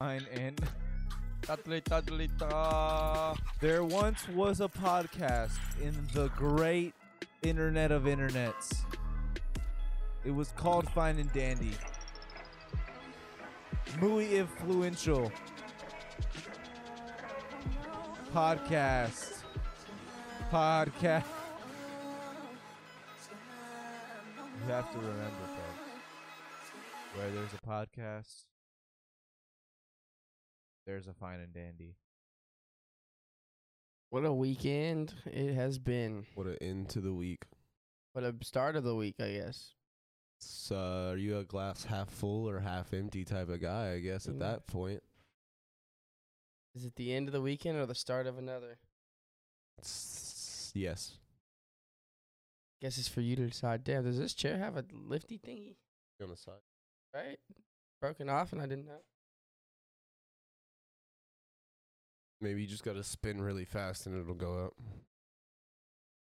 Fine and there once was a podcast in the great internet of internets. It was called Fine and Dandy. Muy influential podcast. Podcast. You have to remember, folks. Where there's a podcast, there's a Fine and Dandy. What a weekend it has been. What an end to the week. What a start of the week, I guess. So, uh, are you a glass half full or half empty type of guy? I guess at Mm. that point, Is it the end of the weekend or the start of another? S- yes. Guess it's for you to decide. Damn, does this chair have a lifty thingy? On the side. Right? Broken off and I didn't know. Maybe you just got to spin really fast and it'll go up.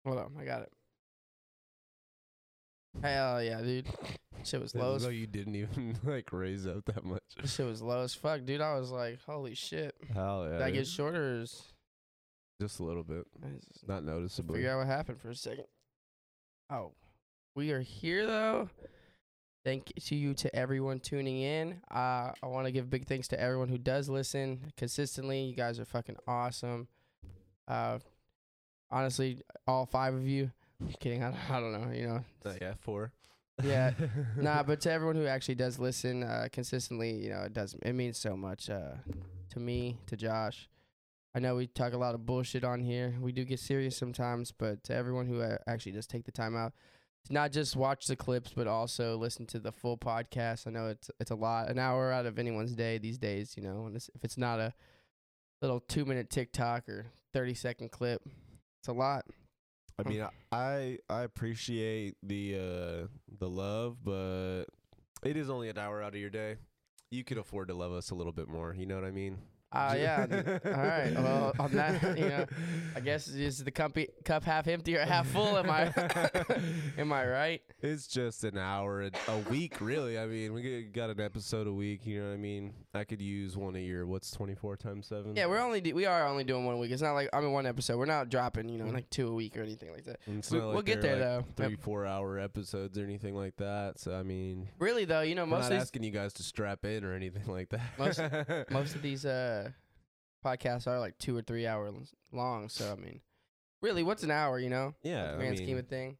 Hold on, I got it. Hell yeah, dude. Shit was low as Though you didn't even like raise up that much. shit was low as fuck, dude. I was like, holy shit. Hell yeah. Did I get shorter is just a little bit, not noticeably. figure out what happened for a second. Oh, we are here though. Thank to you to everyone tuning in. Uh, I want to give big thanks to everyone who does listen consistently. You guys are fucking awesome. Uh, honestly, all five of you. I'm kidding. I, I don't know. You know. Uh, yeah, four. Yeah. nah, but to everyone who actually does listen uh, consistently, you know, it does. It means so much uh, to me, to Josh. I know we talk a lot of bullshit on here. We do get serious sometimes, but to everyone who uh, actually does take the time out not just watch the clips, but also listen to the full podcast. I know it's it's a lot, an hour out of anyone's day these days. You know, and it's, if it's not a little two minute TikTok or thirty second clip, it's a lot. I mean, I- I appreciate the uh the love, but it is only an hour out of your day. You could afford to love us a little bit more. You know what I mean? Uh, yeah. All right. Well, on that, you know, I guess is the cup cup half empty or half full? Am I am I right? It's just an hour a, a week, really. I mean, we got an episode a week. You know what I mean? I could use one a year. What's twenty four times seven? Yeah, we're only do- we are only doing one week. It's not like I mean one episode. We're not dropping, you know, like two a week or anything like that. It's we- we'll get there, like, though. Three, four hour episodes or anything like that. So I mean, Really though, you know, most not of these, asking you guys to strap in or anything like that. Most- most of these uh podcasts are like two or three hours long. So I mean, really, what's an hour? You know, yeah, I grand scheme mean, of thing.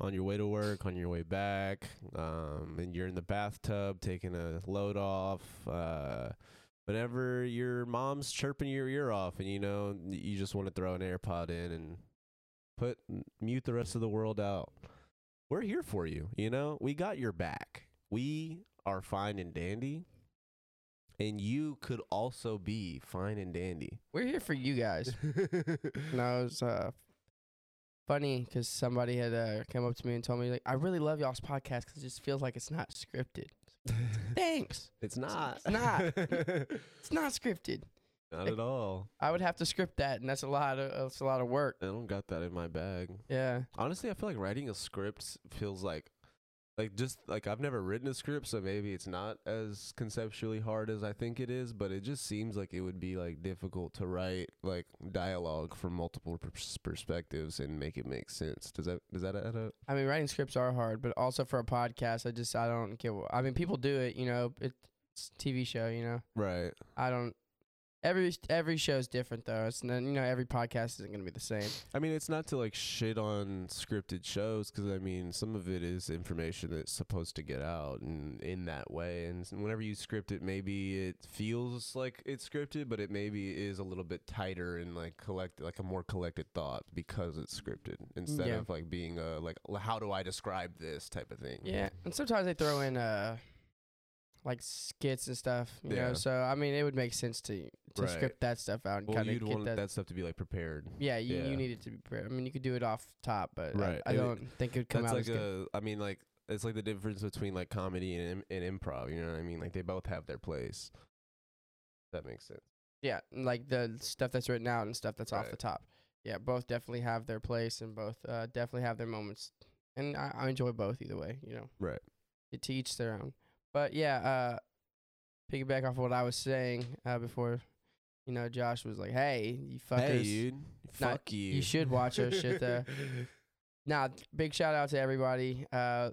on your way to work, on your way back, um, and you're in the bathtub taking a load off. Uh, whenever your mom's chirping your ear off, and you know you just want to throw an AirPod in and put mute the rest of the world out. We're here for you. You know we got your back. We are fine and dandy, and you could also be fine and dandy. We're here for you guys. No, it was uh, funny because somebody had uh, come up to me and told me like, I really love y'all's podcast because it just feels like it's not scripted. Thanks. it's not. It's not. It's not scripted. not at all. I would have to script that, and that's a lot of that's a lot of work. I don't got that in my bag. Yeah. Honestly, I feel like writing a script feels like like just like I've never written a script, so maybe it's not as conceptually hard as I think it is, but it just seems like it would be like difficult to write like dialogue from multiple pers- perspectives and make it make sense. Does that does that add up? I mean, writing scripts are hard, but also for a podcast, I just I don't get. I mean, people do it. You know, it's a TV show. You know, Right. I don't. Every every show is different though. It's not, you know every podcast isn't gonna be the same. I mean, it's not to like shit on scripted shows because I mean, some of it is information that's supposed to get out and in that way. And whenever you script it, maybe it feels like it's scripted, but it maybe is a little bit tighter and like collect like a more collected thought because it's scripted instead Yeah. of like being a like how do I describe this type of thing. Yeah, and sometimes they throw in uh like skits and stuff. You Yeah. know, so I mean, it would make sense to to Right. script that stuff out and Well, kind of get want that. that. stuff to be like prepared. yeah, you, yeah. you need it to be. prepared. I mean, you could do it off top, but Right. I, I don't think it would come That's out like as good. a. I mean, like it's like the difference between like comedy and and improv. You know what I mean? Like they both have their place. That makes sense. Yeah, like the stuff that's written out and stuff that's off the top. Yeah, both definitely have their place and both uh, definitely have their moments. And I, I enjoy both either way, you know. Right. It, To each their own. But yeah, uh piggyback off what I was saying uh, before, you know, Josh was like, "Hey, you fuckers, Hey, dude. Nah, Fuck you. you should watch our shit there." Nah, big shout out to everybody. Uh,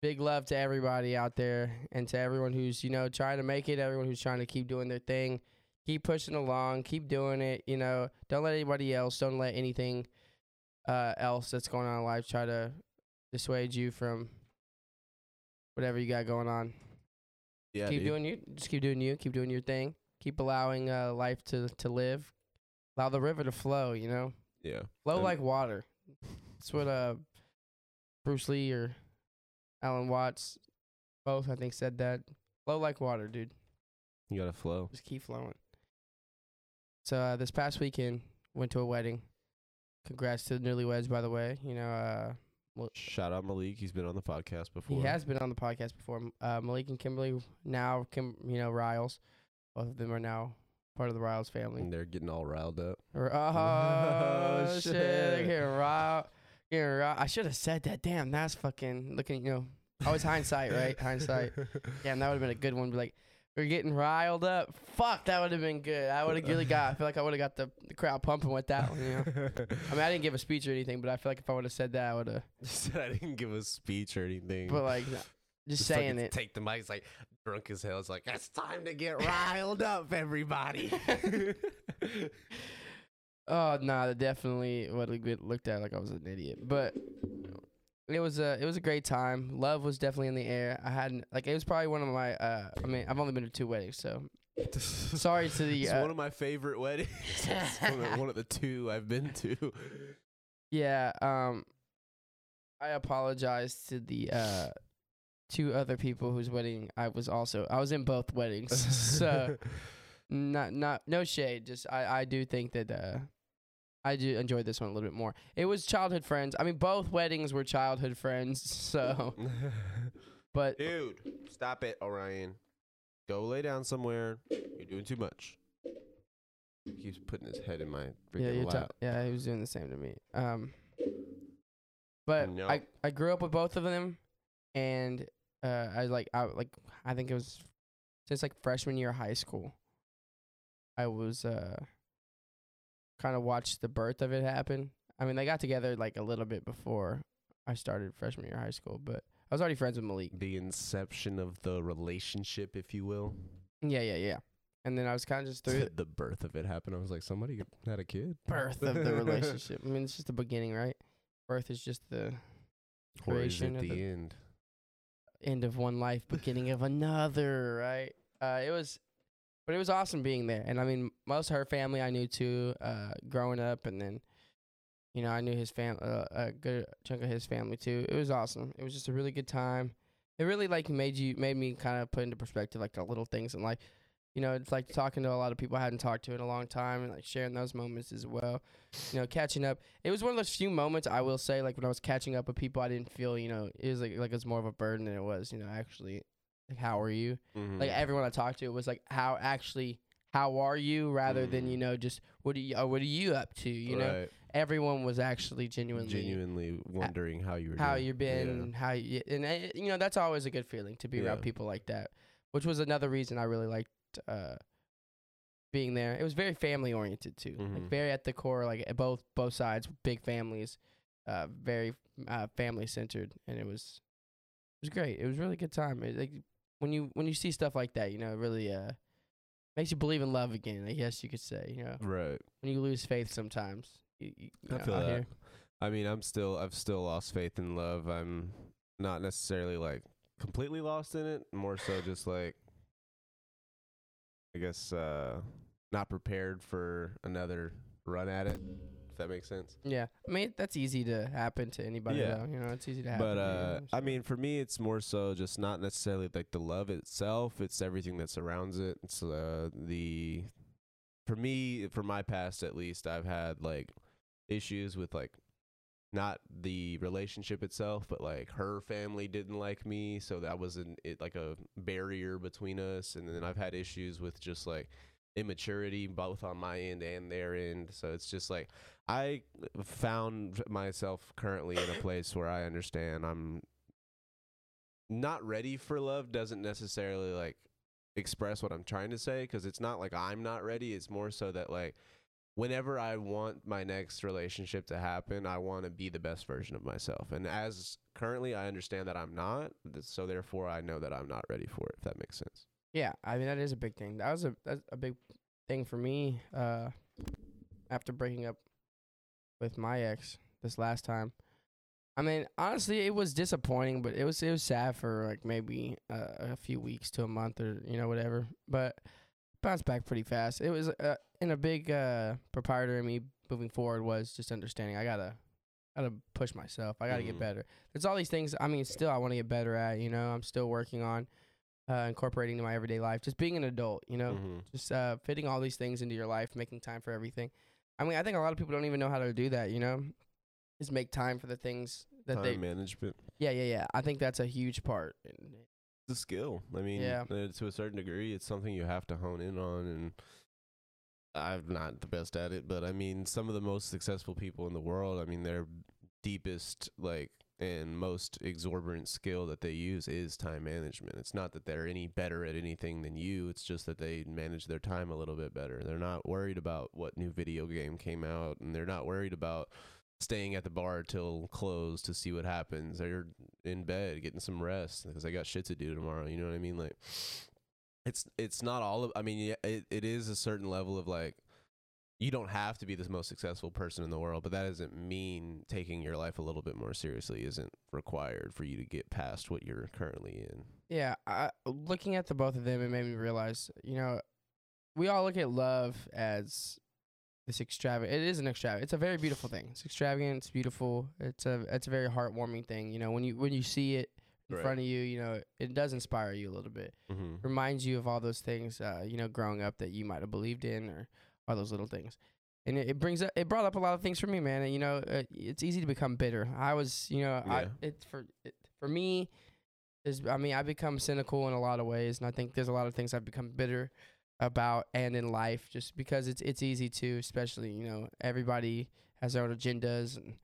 big love to everybody out there, and to everyone who's you know trying to make it. Everyone who's trying to keep doing their thing, keep pushing along, keep doing it. You know, don't let anybody else, don't let anything uh, else that's going on in life try to dissuade you from whatever you got going on. Yeah, keep dude. doing you. Just keep doing you. Keep doing your thing. Keep allowing uh, life to to live. Allow the river to flow. You know, Yeah. flow like water. That's what uh Bruce Lee or Alan Watts both I think said that. Flow like water, dude. You gotta flow. Just keep flowing. So uh, this past weekend went to a wedding. Congrats to the newlyweds, by the way. You know, uh, Shout out Malik. He's been on the podcast before. he has been on the podcast before. Uh, Malik and Kimberly now, Kim, you know, Riles. Both of them are now part of the Riles family. And they're getting all riled up. R- Oh, Oh, shit! They're. Getting riled. Getting riled. I should have said that. Damn, that's fucking looking. You know, always hindsight, right? Hindsight. Damn, that would have been a good one. Be like, we're getting riled up. Fuck, that would have been good. I would have really got. I feel like I would have got the, the crowd pumping with that one. You know. I mean, I didn't give a speech or anything, but I feel like if I would have said that, I would have. Said I didn't give a speech or anything. But like, no, just saying it. Take the mic. It's like drunk as hell. It's like it's time to get riled up, everybody. Oh no, that definitely would have looked at like I was an idiot. But it was a it was a great time. Love was definitely in the air. I hadn't like it was probably one of my. uh I mean, I've only been to two weddings, so sorry to the. It's Uh, one of my favorite weddings. It's one, of, one of the two I've been to. yeah. Um, I apologize to the uh two other people whose wedding I was also. I was in both weddings, so not not no shade. Just I I do think that uh I do enjoy this one a little bit more. It was childhood friends. I mean, both weddings were childhood friends. So, but Dude, stop it, Orion. Go lay down somewhere. You're doing too much. He keeps putting his head in my freaking yeah, lap. yeah, he was doing the same to me. Um, but No. I I grew up with both of them, and uh, I like I like I think it was since like freshman year of high school. I was uh kind of watched the birth of it happen. I mean, they got together like a little bit before I started freshman year of high school, but I was already friends with Malik. the inception of the relationship, if you will. Yeah, yeah, yeah. And then I was kind of just through the the birth of it happened. I was like, somebody had a kid. birth of the relationship. I mean, it's just the beginning, right? Birth is just the Or is Creation it of the the- end? end of one life, beginning of another, right? Uh, it was, but it was awesome being there. And I mean, most of her family I knew too, uh, growing up, and then, you know, I knew his fam, uh, a good chunk of his family too. It was awesome. It was just a really good time. It really like made you, made me kind of put into perspective like the little things and like You know, it's like talking to a lot of people I hadn't talked to in a long time, and like sharing those moments as well. You know, catching up. It was one of those few moments I will say, like when I was catching up with people, I didn't feel, you know, it was like like it was more of a burden than it was, you know, actually, like how are you? Mhm. Like everyone I talked to was like how actually how are you rather than you Mm. know just what are you uh, what are you up to? You know, everyone was actually genuinely genuinely wondering how you were how doing. you've been, how you and uh, you know that's always a good feeling to be around people like that, which was another reason I really liked uh, being there. It was very family oriented too, like Mhm. very at the core, like both both sides, big families, uh, very uh, family centered, and it was it was great. It was really good time. It, like when you when you see stuff like that, you know, it really uh makes you believe in love again. I guess you could say, you know, Right. when you lose faith sometimes. You, you, you I know, feel that. here. I mean, I'm still I've still lost faith in love. I'm not necessarily like completely lost in it, more so just like I guess uh not prepared for another run at it. That makes sense. Yeah, I mean that's easy to happen to anybody. Yeah. though. you know, it's easy to happen. But uh I mean for me it's more so just not necessarily like the love itself, it's everything that surrounds it. It's uh the for me for my past at least I've had like issues with like not the relationship itself, but like her family didn't like me, so that was an it like a barrier between us. And then I've had issues with just like immaturity, both on my end and their end. So it's just like I found myself currently in a place where I understand I'm not ready for love. Doesn't necessarily like express what I'm trying to say because it's not like I'm not ready. It's more so that like whenever I want my next relationship to happen, I want to be the best version of myself. And as currently, I understand that I'm not. So therefore, I know that I'm not ready for it. If that makes sense. Yeah, I mean that is a big thing. That was a that's a big thing for me. Uh, after breaking up with my ex this last time, I mean honestly, it was disappointing, but it was it was sad for like maybe uh, a few weeks to a month or you know whatever. But bounced back pretty fast. It was uh, in a big uh, proprietor in me moving forward was just understanding. I gotta gotta push myself. I gotta Mhm. get better. There's all these things. I mean, still I want to get better at. You know, I'm still working on uh, incorporating into my everyday life. Just being an adult. You know, Mhm. just uh, fitting all these things into your life, making time for everything. I mean, I think a lot of people don't even know how to do that. You know, just make time for the things that Time they. management. Yeah, yeah, yeah. I think that's a huge part. It's a skill. I mean, Yeah. uh, to a certain degree, it's something you have to hone in on. And I'm not the best at it, but I mean, some of the most successful people in the world, I mean, their deepest, like, and most exorbitant skill that they use is time management. It's not that they're any better at anything than you, it's just that they manage their time a little bit better. They're not worried about what new video game came out, and they're not worried about staying at the bar till close to see what happens. They're in bed getting some rest because I got shit to do tomorrow. You know what I mean? Like, it's it's not all of. I mean, it, it is a certain level of like. You don't have to be the most successful person in the world, but that doesn't mean taking your life a little bit more seriously isn't required for you to get past what you're currently in. yeah, I, looking at the both of them, it made me realize, you know, we all look at love as this extravagant. It is an extravagant. It's a very beautiful thing. It's extravagant. It's beautiful. It's a it's a very heartwarming thing. You know, when you when you see it in Right. front of you, you know, it does inspire you a little bit. Mm-hmm. reminds you of all those things, uh, you know, growing up that you might have believed in, or all those little things. And it, it brings up, it brought up a lot of things for me, man. And, you know, uh, it's easy to become bitter. I was, you know, I it for it, for me, is I mean, I become cynical in a lot of ways, and I think there's a lot of things I've become bitter about and in life, just because it's it's easy to, especially you know, everybody has their own agendas and.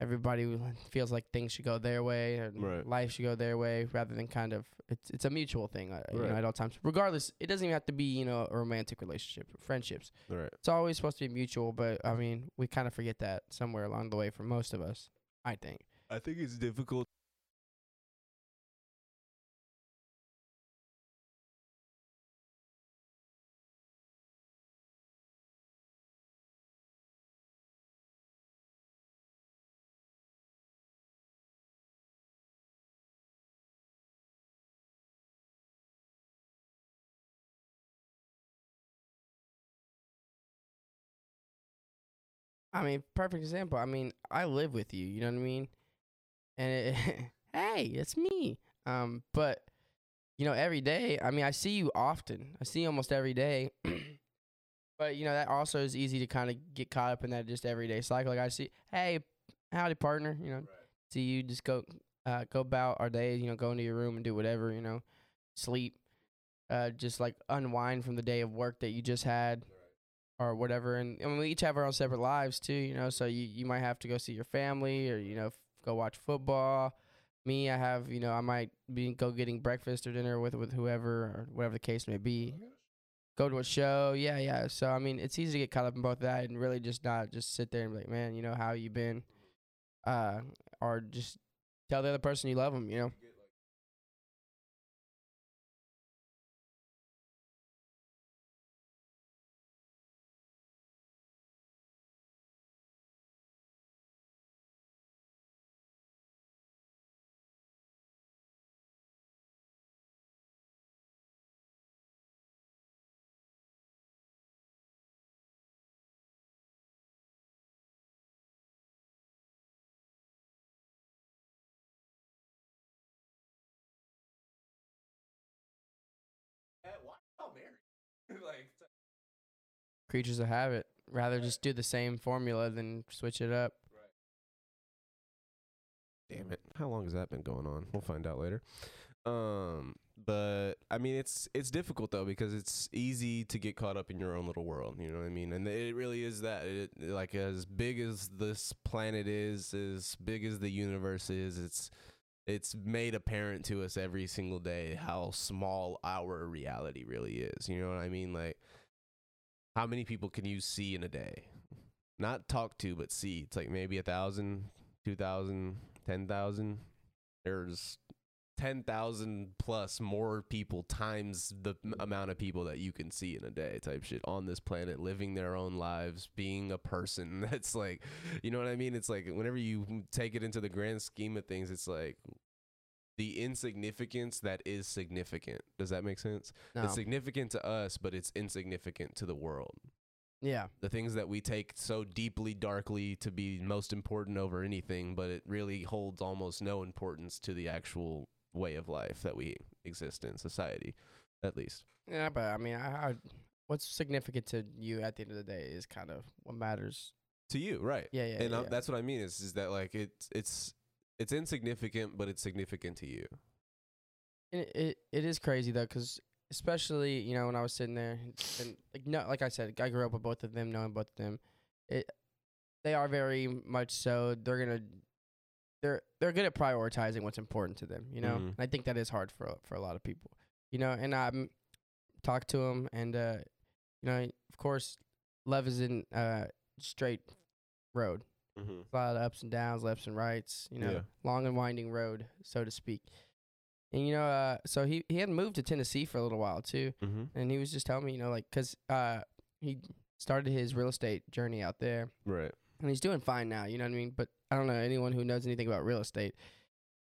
Everybody feels like things should go their way, and Right. life should go their way, rather than kind of it's it's a mutual thing, uh, you Right. know, at all times. Regardless, it doesn't even have to be you know a romantic relationship, friendships. All right. It's always supposed to be mutual, but I mean, we kind of forget that somewhere along the way for most of us. I think. I think it's difficult. I mean, perfect example. I mean, I live with you. You know what I mean? And it, hey, it's me. Um, but you know, every day. I mean, I see you often. I see you almost every day. but you know, that also is easy to kind of get caught up in that just everyday cycle. Like I see, hey, howdy, partner. You know, see you just go, uh, go about our day. You know, go into your room and do whatever. You know, sleep. Uh, just like unwind from the day of work that you just had or whatever. And mean, we each have our own separate lives too, you know. So you you might have to go see your family, or you know, f- go watch football. Me, I have you know, I might be go getting breakfast or dinner with with whoever or whatever the case may be. Go to a show, yeah, yeah. So I mean, it's easy to get caught up in both that and really just not just sit there and be like, man, you know, how you been, uh, or just tell the other person you love them, you know. Creatures of habit. Rather just do the same formula than switch it up. damn it, how long has that been going on? We'll find out later. Um, but I mean, it's it's difficult though because it's easy to get caught up in your own little world. You know what I mean? And it really is that. It, like as big as this planet is, as big as the universe is, it's it's made apparent to us every single day how small our reality really is. You know what I mean? Like, how many people can you see in a day? Not talk to, but see. It's like maybe a thousand, two thousand, ten thousand. There's ten thousand plus more people times the amount of people that you can see in a day, type shit on this planet, living their own lives, being a person. That's like, you know what I mean? It's like whenever you take it into the grand scheme of things, it's like the insignificance that is significant. Does that make sense? No. It's significant to us, but it's insignificant to the world. yeah. The things that we take so deeply, darkly to be most important over anything, but it really holds almost no importance to the actual way of life that we exist in society, at least. Yeah, but I mean, I, I, what's significant to you at the end of the day is kind of what matters. To you, right? Yeah, yeah, and yeah. um, that's what I mean is is that like it's it's it's insignificant, but it's significant to you. It, it it is crazy though, 'cause especially you know when I was sitting there and like no, like I said, I grew up with both of them, knowing both of them. It they are very much so. They're gonna they're they're good at prioritizing what's important to them. You know, Mhm. and I think that is hard for for a lot of people. You know, and I'm talk to them, and uh, you know, of course, love is in uh straight road. Mm-hmm. A lot of ups and downs, lefts and rights, you know, Yeah. long and winding road, so to speak. And you know, uh, so he he had moved to Tennessee for a little while too, Mm-hmm. and he was just telling me, you know, like, cause uh, he started his real estate journey out there, Right. and he's doing fine now. You know what I mean? But I don't know anyone who knows anything about real estate.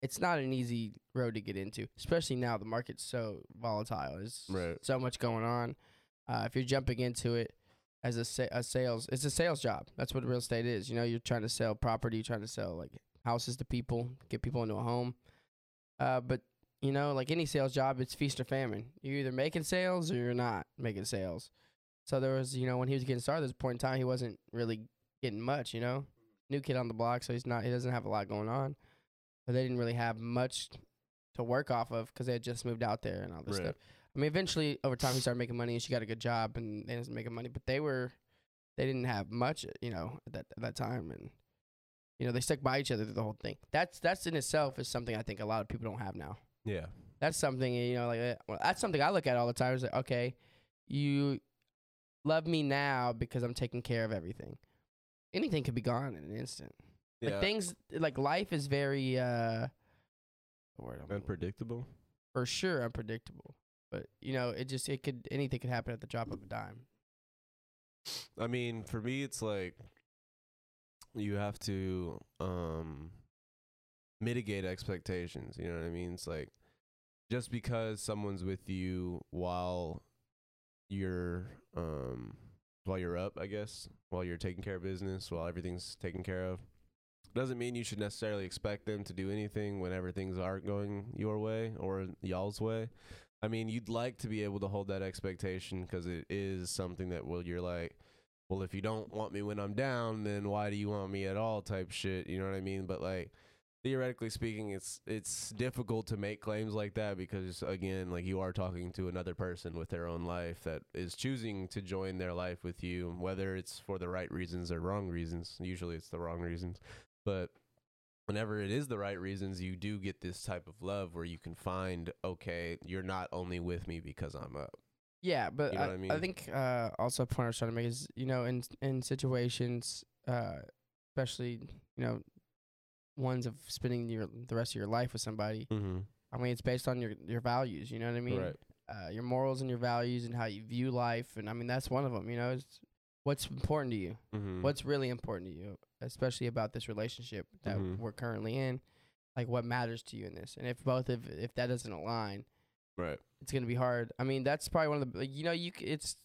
It's not an easy road to get into, especially now the market's so volatile. There's Right. so much going on. Uh, if you're jumping into it as a, sa- a sales, it's a sales job. That's what real estate is. You know, you're trying to sell property, you're trying to sell like houses to people, get people into a home. Uh, but you know, like any sales job, it's feast or famine. You're either making sales or you're not making sales. So there was, you know, when he was getting started, there's a point in time he wasn't really getting much. You know, new kid on the block, so he's not, he doesn't have a lot going on. But they didn't really have much to work off of because they had just moved out there and all this Right. stuff. I mean, eventually over time he started making money and she got a good job and they was making money, but they were, they didn't have much, you know, at that at that time and. You know, they stuck by each other through the whole thing. That's that's in itself is something I think a lot of people don't have now Yeah. that's something you know like uh, well, that's something I look at all the time. Is like, okay, you love me now because I'm taking care of everything. Anything could be gone in an instant. Yeah. Like things like life is very uh, word Unpredictable. for sure unpredictable. But you know, it just it could anything could happen at the drop of a dime. I mean, for me, it's like you have to um mitigate expectations. You know what I mean? It's like just because someone's with you while you're um while you're up, I guess, while you're taking care of business, while everything's taken care of, doesn't mean you should necessarily expect them to do anything whenever things aren't going your way or y'all's way. I mean, you'd like to be able to hold that expectation because it is something that will you're like, well, if you don't want me when I'm down, then why do you want me at all? Type shit. You know what I mean? But like theoretically speaking, it's it's difficult to make claims like that because again, like you are talking to another person with their own life that is choosing to join their life with you, whether it's for the right reasons or wrong reasons. Usually, it's the wrong reasons, but whenever it is the right reasons, you do get this type of love where you can find, okay, you're not only with me because I'm up. Yeah, but You know I, what I I think uh, also a point I was trying to make is you know in in situations, uh, especially you know ones of spending your the rest of your life with somebody. Mm-hmm. I mean, it's based on your your values. You know what I mean? Right. Uh, your morals and your values and how you view life, and I mean that's one of them. You know, it's what's important to you. Mm-hmm. What's really important to you, especially about this relationship that Mhm. we're currently in. Like what matters to you in this, and if both of if that doesn't align, right? it's gonna be hard. I mean, that's probably one of the like, you know you c- it's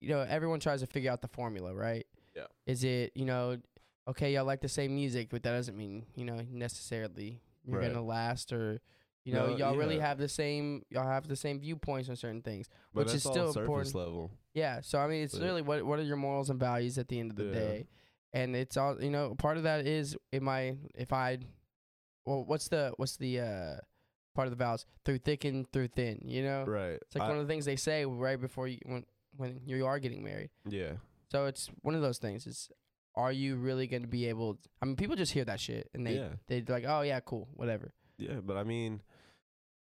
you know everyone tries to figure out the formula, right? Yeah. Is it you know okay y'all like the same music, but that doesn't mean you know necessarily you're Right. gonna last or you know No, y'all really have the same y'all have the same viewpoints on certain things. But Which is still important. level. Yeah. So I mean, it's But- really what what are your morals and values at the end of the Yeah. day, and it's all you know. Part of that is am I if I well what's the what's the uh part of the vows through thick and through thin, you know. Right. It's like I- one of the things they say right before you when when you are getting married. yeah. So it's one of those things. Is are you really going to be able? I mean, people just hear that shit and they yeah. they're like, oh yeah, cool, whatever. Yeah, but I mean,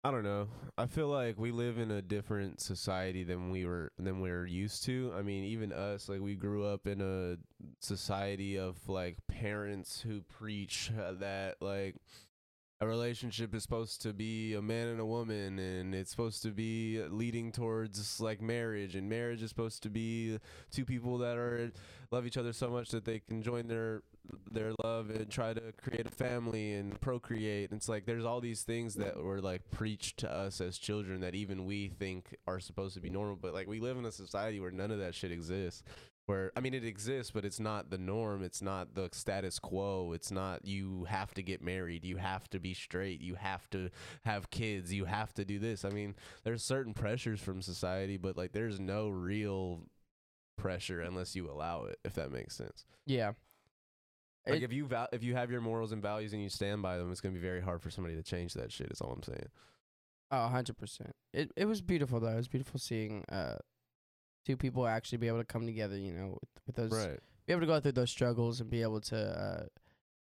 I don't know. I feel like we live in a different society than we were than we are used to. I mean, even us, like we grew up in a society of like parents who preach uh, that like a relationship is supposed to be a man and a woman and it's supposed to be leading towards like marriage and marriage is supposed to be two people that are love each other so much that they can join their their love and try to create a family and procreate it's like there's all these things that were like preached to us as children that even we think are supposed to be normal but like we live in a society where none of that shit exists where I mean it exists, but it's not the norm. It's not the status quo. It's not you have to get married, you have to be straight, you have to have kids, you have to do this. I mean, there's certain pressures from society, but like there's no real pressure unless you allow it, if that makes sense. Yeah. Like It- if you val- if you have your morals and values and you stand by them, it's gonna be very hard for somebody to change that shit. Is all I'm saying. Oh, hundred percent. It it was beautiful though. It was beautiful seeing uh two people actually be able to come together. You know, with, with those Right. be able to go through those struggles and be able to uh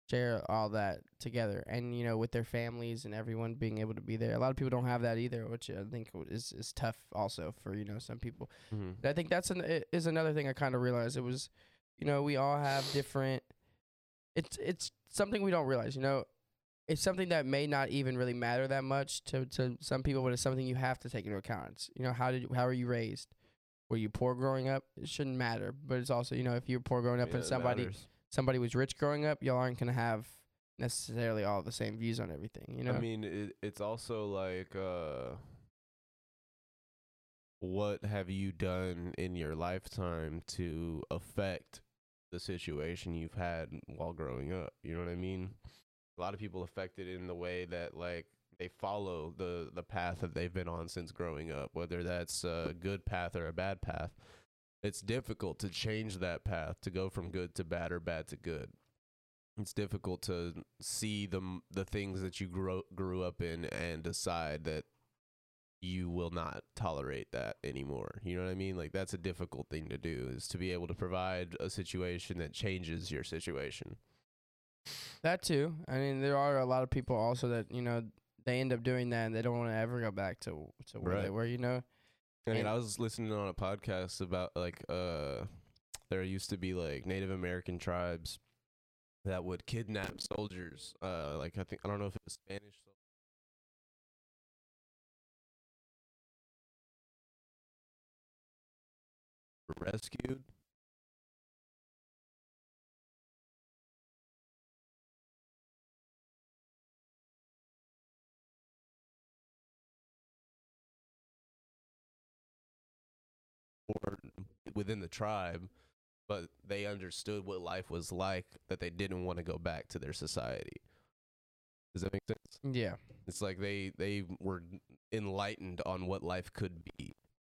share all that together, and you know, with their families and everyone being able to be there. A lot of people don't have that either, which I think is is tough also for you know some people. Mm-hmm. I think that's an is another thing I kind of realized. It was, you know, we all have different. It's it's something we don't realize. You know, it's something that may not even really matter that much to to some people, but it's something you have to take into account. It's, you know, how did how are you raised? Were you poor growing up? It shouldn't matter, but it's also you know if you're poor growing up and somebody somebody was rich growing up, y'all aren't gonna have necessarily all the same views on everything. You know, I mean, it, it's also like, uh, what have you done in your lifetime to affect the situation you've had while growing up? You know what I mean? A lot of people affected in the way that like they follow the the path that they've been on since growing up, whether that's a good path or a bad path. It's difficult to change that path to go from good to bad or bad to good it's difficult to see the the things that you grew grew up in and decide that you will not tolerate that anymore. You know what I mean? Like that's a difficult thing to do is to be able to provide a situation that changes your situation. That too. I mean, there are a lot of people also that you know they end up doing that and they don't want to ever go back to to where they were. You know. I mean, And- I was listening on a podcast about like uh there used to be like Native American tribes that would kidnap soldiers. Uh like I think I don't know if it was Spanish sol- rescued. Or within the tribe, but they understood what life was like that they didn't want to go back to their society. Does that make sense? Yeah. It's like they they were enlightened on what life could be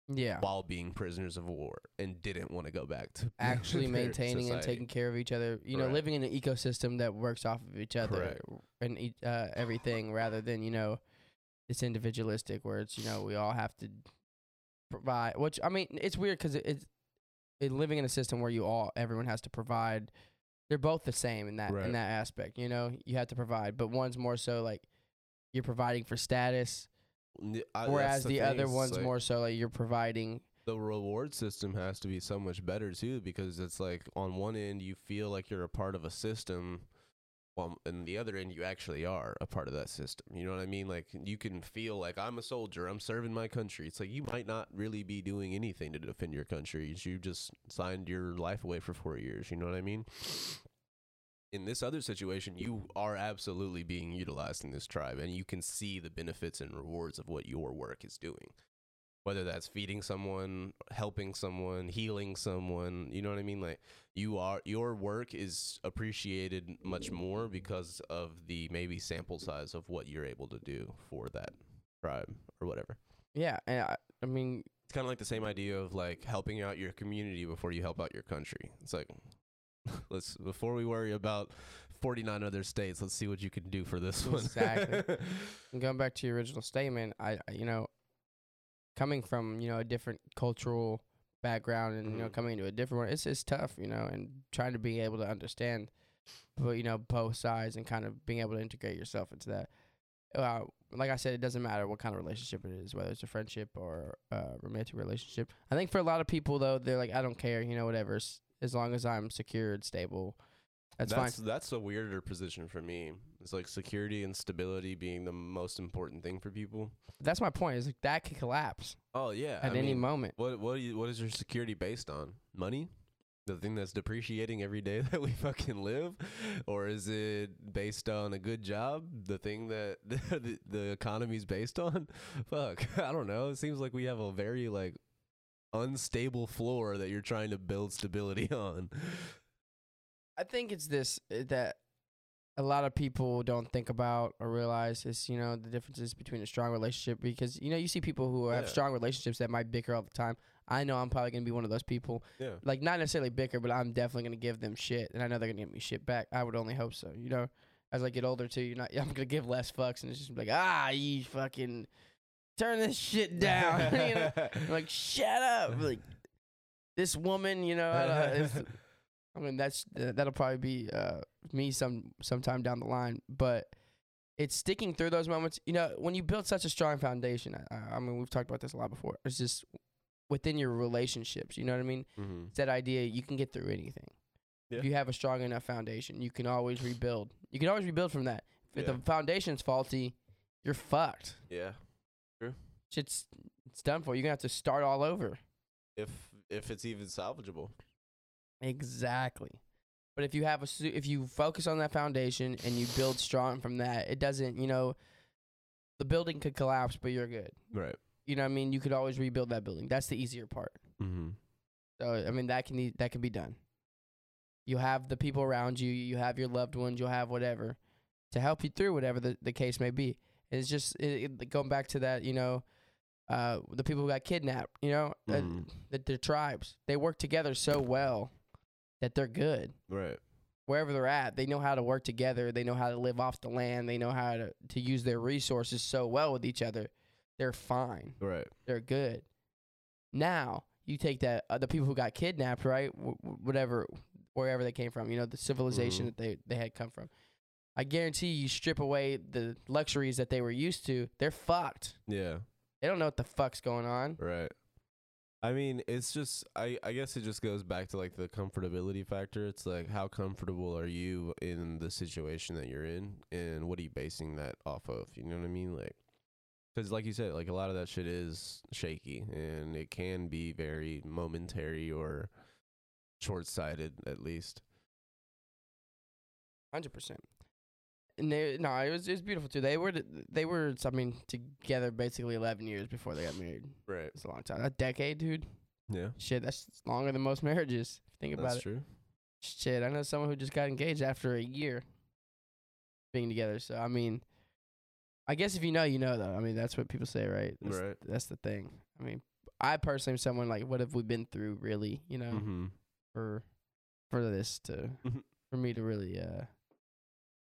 Yeah. while being prisoners of war and didn't want to go back to Actually maintaining and taking care of each other. You know, living in an ecosystem that works off of each other Correct. and uh, everything, rather than you know, it's individualistic where it's you know we all have to provide. Which I mean, it's weird because it, it's it, living in a system where you all everyone has to provide. They're both the same in that Right. in that aspect. You know, you have to provide, but one's more so like you're providing for status, I- uh, whereas the, thing, other one's like more so like you're providing. the reward system has to be so much better too because it's like on one end you feel like you're a part of a system well and the other end you actually are a part of that system. You know what i mean? Like you can feel like i'm a soldier. I'm serving my country. It's like you might not really be doing anything to defend your country. You just signed your life away for four years. You know what i mean in this other situation you are absolutely being utilized in this tribe and you can see the benefits and rewards of what your work is doing whether that's feeding someone, helping someone, healing someone, you know what I mean? Like you are your work is appreciated much more because of the maybe sample size of what you're able to do for that tribe or whatever. Yeah, and I, I mean, It's kind of like the same idea of like helping out your community before you help out your country. It's like let's before we worry about 49 other states, let's see what you can do for this one. Exactly. And going back to your original statement, I, you know, coming from you know a different cultural background and you know Mhm. coming into a different one, it's it's tough, you know, and trying to be able to understand, but you know both sides and kind of being able to integrate yourself into that. uh, like I said, it doesn't matter what kind of relationship it is, whether it's a friendship or a romantic relationship. I think for a lot of people though, they're like, I don't care, you know, whatever, s- as long as I'm secure and stable, that's, that's fine. that's a weirder position for me. It's like security and stability being the most important thing for people. That's my point. Is like that could collapse Oh yeah. at I any mean, moment. What what you, what is your security based on? Money? The thing that's depreciating every day that we fucking live, or is it based on a good job? The thing that the, the economy's based on? Fuck, I don't know. It seems like we have a very like unstable floor that you're trying to build stability on. I think it's this uh, that a lot of people don't think about or realize is you know the differences between a strong relationship because you know you see people who have Yeah. strong relationships that might bicker all the time. I know I'm probably gonna be one of those people. Yeah. Like not necessarily bicker, but I'm definitely gonna give them shit, and I know they're gonna give me shit back. I would only hope so. You know, as I get older too, you're not. I'm gonna give less fucks, and it's just like ah, you fucking turn this shit down. you know? Like shut up. Like this woman, you know. I, I mean, that's uh, that'll probably be uh, me some sometime down the line, but it's sticking through those moments. You know, when you build such a strong foundation. I, I mean, we've talked about this a lot before. It's just within your relationships. You know what I mean? mm-hmm. It's that idea you can get through anything. Yeah. If you have a strong enough foundation, you can always rebuild. You can always rebuild from that. If Yeah. the foundation's faulty, you're fucked. Yeah. Shit's it's done for. You're gonna have to start all over. If if it's even salvageable. Exactly. But if you have a if you focus on that foundation and you build strong from that, it doesn't, you know, the building could collapse, but you're good. Right. You know what I mean? You could always rebuild that building. That's the easier part. Mm-hmm. So I mean that can e- that can be done. You have the people around you, you have your loved ones, you'll have whatever to help you through whatever the, the case may be. It's just it, it, going back to that, you know, uh, the people who got kidnapped, you know, uh, Mhm. the, the tribes, they work together so well that they're good. Right. wherever they're at, they know how to work together. They know how to live off the land. They know how to, to use their resources so well with each other. They're fine. Right. They're good. Now, you take that, uh, the people who got kidnapped, right? W- whatever, wherever they came from, you know, the civilization Mhm. that they, they had come from. I guarantee you strip away the luxuries that they were used to, they're fucked. Yeah. They don't know what the fuck's going on. Right. I mean, it's just I I guess it just goes back to like the comfortability factor. It's like how comfortable are you in the situation that you're in and what are you basing that off of? You know what I mean? Like cuz like you said, like a lot of that shit is shaky and it can be very momentary or short-sighted at least. Hundred percent. And they no, it was it was beautiful too. They were they were I mean together basically eleven years before they got married. Right. It's a long time. A decade, dude. Yeah. Shit, that's longer than most marriages. If you think about That's it. That's true. Shit, I know someone who just got engaged after a year being together. So I mean, I guess if you know, you know. Though I mean, that's what people say, right? That's, Right. That's the thing. I mean, I personally am someone like, what have we been through, really? You know, Mhm. for for this to Mhm. for me to really uh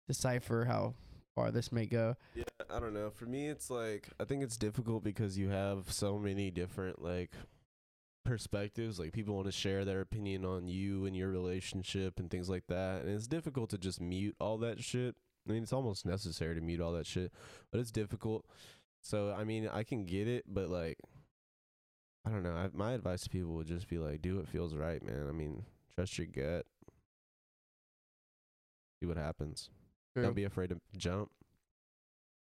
decipher how far this may go. Yeah, I don't know. For me, it's like I think it's difficult because you have so many different like perspectives. Like people want to share their opinion on you and your relationship and things like that, and it's difficult to just mute all that shit. I mean, it's almost necessary to mute all that shit, but it's difficult. So I mean, I can get it, but like, I don't know. I, my advice to people would just be like, do what feels right, man. I mean, trust your gut. See what happens. Don't be afraid to jump.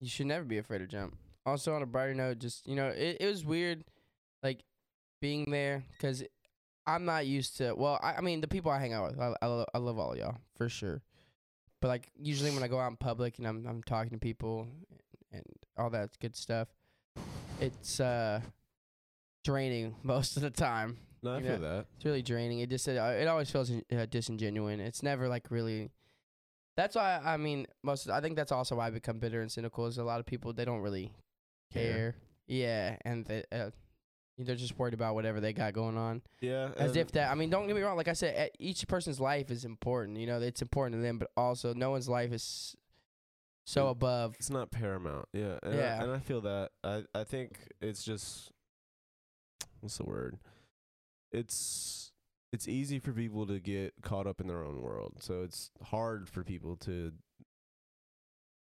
You should never be afraid to jump. Also, on a brighter note, just you know, it, it was weird, like being there because I'm not used to. Well, I, I mean, the people I hang out with, I, I, lo- I love all y'all for sure. But like usually when I go out in public and I'm I'm talking to people and all that good stuff, it's uh draining most of the time. No, I You feel know, that. It's really draining. It just uh, it always feels uh, disingenuine. It's never like really. That's why I mean most. I think that's also why I become bitter and cynical. Is a lot of people they don't really care. Yeah, and they, uh, they're just worried about whatever they got going on. Yeah. As if that. I mean, don't get me wrong. Like I said, each person's life is important. You know, it's important to them, but also no one's life is so above. it's not paramount. Yeah. And Yeah. I, and I feel that. I I think it's just what's the word? It's it's easy for people to get caught up in their own world. So it's hard for people to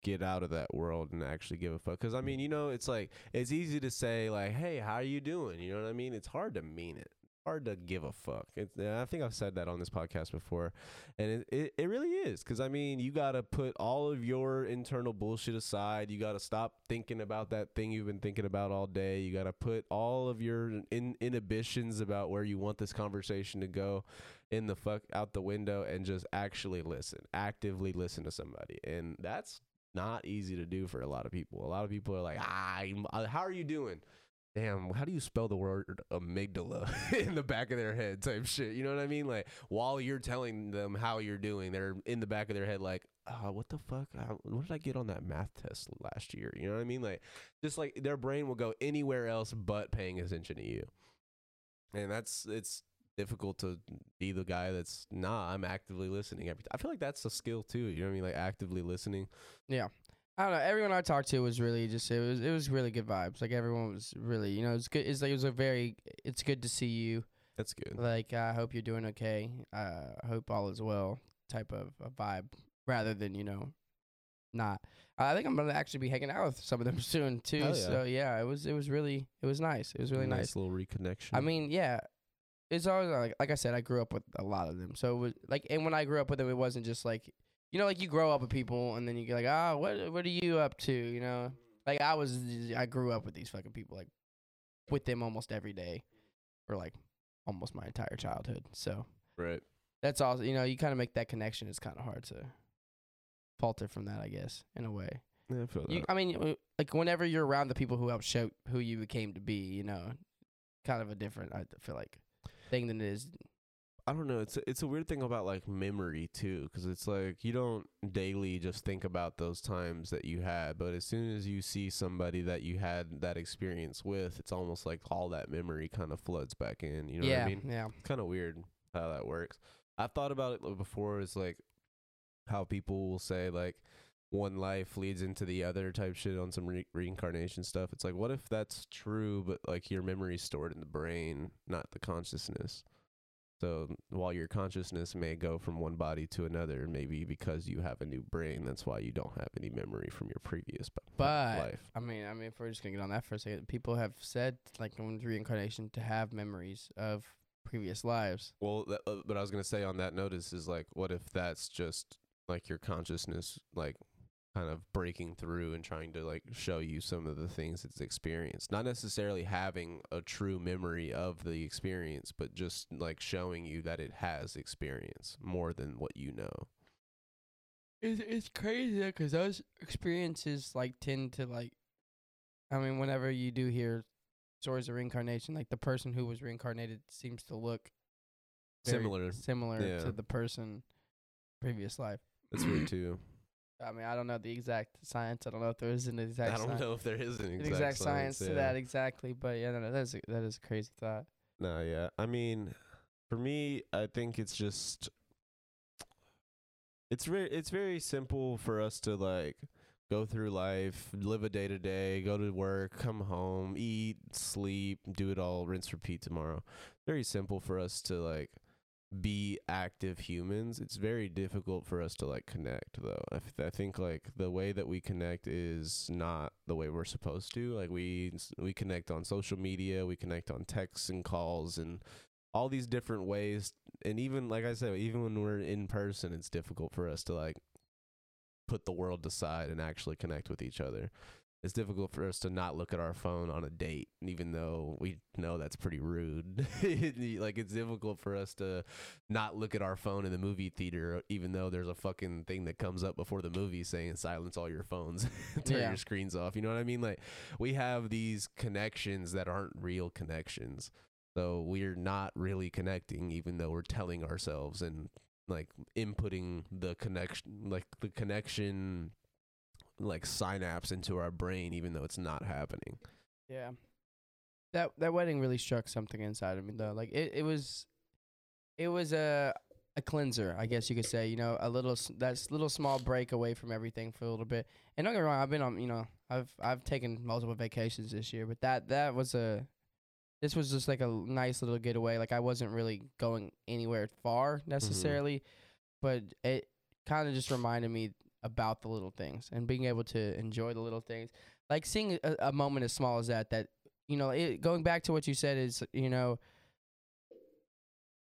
get out of that world and actually give a fuck. Because I mm. mean, you know, it's like it's easy to say like, "Hey, how are you doing?" You know what I mean? It's hard to mean it. Hard to give a fuck. It's, I think I've said that on this podcast before, and it it, it really is. Because I mean, you got to put all of your internal bullshit aside. You got to stop thinking about that thing you've been thinking about all day. You got to put all of your in, inhibitions about where you want this conversation to go in the fuck out the window and just actually listen, actively listen to somebody. And that's not easy to do for a lot of people. A lot of people are like, ah, uh, how are you doing? Damn, how do you spell the word amygdala in the back of their head type shit? You know what I mean? Like while you're telling them how you're doing, they're in the back of their head like, uh, what the fuck? What did I get on that math test last year? You know what I mean? Like just like their brain will go anywhere else but paying attention to you. And that's it's difficult to be the guy that's nah, I'm actively listening every I feel like that's a skill too. You know what I mean? Like actively listening. I don't know. Everyone I talked to was really just it was it was really good vibes. Like everyone was really you know it's good. It's like it was a very it's good to see you. That's good. Like I hope you're doing okay. Uh, I hope all is well. Type of a vibe rather than you know not. I think I'm gonna actually be hanging out with some of them soon too. Yeah. So yeah, it was it was really it was nice. It was really nice. little reconnection. I mean, yeah. It's always like like I said, I grew up with a lot of them. So it was like and when I grew up with them it wasn't just like you know, like you grow up with people and then you get like, ah, what what are you up to? You know? Like I was I grew up with these fucking people, like with them almost every day for like almost my entire childhood. So right. that's also you know, you kinda make that connection. It's kinda hard to falter from that, I guess, in a way. Yeah, I feel You, that. I mean, like whenever you're around the people who helped shape who you became to be, you know, kind of a different, I feel like, thing than it is. I don't know. It's a, it's a weird thing about like memory too, because it's like you don't daily just think about those times that you had, but as soon as you see somebody that you had that experience with, it's almost like all that memory kind of floods back in. You know yeah, what I mean? yeah, It's kind of weird how that works. I've thought about it before. Is like how people will say like one life leads into the other type shit on some re- reincarnation stuff. It's like what if that's true, but like your memory's stored in the brain, not the consciousness. So while your consciousness may go from one body to another, maybe because you have a new brain, that's why you don't have any memory from your previous b- but life. I mean, I mean, if we're just gonna get on that for a second, people have said like in reincarnation to have memories of previous lives. Well, that, uh, but I was gonna say on that notice is like, what if that's just like your consciousness, like kind of breaking through and trying to like show you some of the things it's experienced, not necessarily having a true memory of the experience, but just like showing you that it has experience more than what you know. It's it's crazy because those experiences like tend to like, I mean, whenever you do hear stories of reincarnation, like the person who was reincarnated seems to look Similar. similar Yeah. to the person previous life. That's weird too. I mean, I don't know the exact science. I don't know if there is an exact I don't sci- know if there is an an exact, exact, science, to yeah. that exactly, but yeah, no, no, that's a, that is a crazy thought. No, yeah. I mean, for me, I think it's just it's very it's very simple for us to like go through life, live a day to day, go to work, come home, eat, sleep, do it all, rinse, repeat tomorrow. Very simple for us to like be active humans. It's very difficult for us to like connect though. I, th- I think like the way that we connect is not the way we're supposed to. Like we we connect on social media, we connect on texts and calls and all these different ways and even like I said, even when we're in person, it's difficult for us to like put the world aside and actually connect with each other. It's difficult for us to not look at our phone on a date, even though we know that's pretty rude. like it's difficult for us to not look at our phone in the movie theater, even though there's a fucking thing that comes up before the movie saying silence all your phones, turn Yeah. your screens off. You know what I mean? Like we have these connections that aren't real connections. So we're not really connecting, even though we're telling ourselves and like inputting the connection, like the connection, like synapse into our brain, even though it's not happening. Yeah. That that wedding really struck something inside of me though. Like it, it was it was a a cleanser, I guess you could say, you know, a little s- that's little small break away from everything for a little bit. And don't get me wrong, I've been on, you know, I've I've taken multiple vacations this year, but that that was a this was just like a nice little getaway. Like I wasn't really going anywhere far mm-hmm. necessarily, but it kind of just reminded me about the little things and being able to enjoy the little things. Like seeing a, a moment as small as that, that, you know, it, going back to what you said is, you know,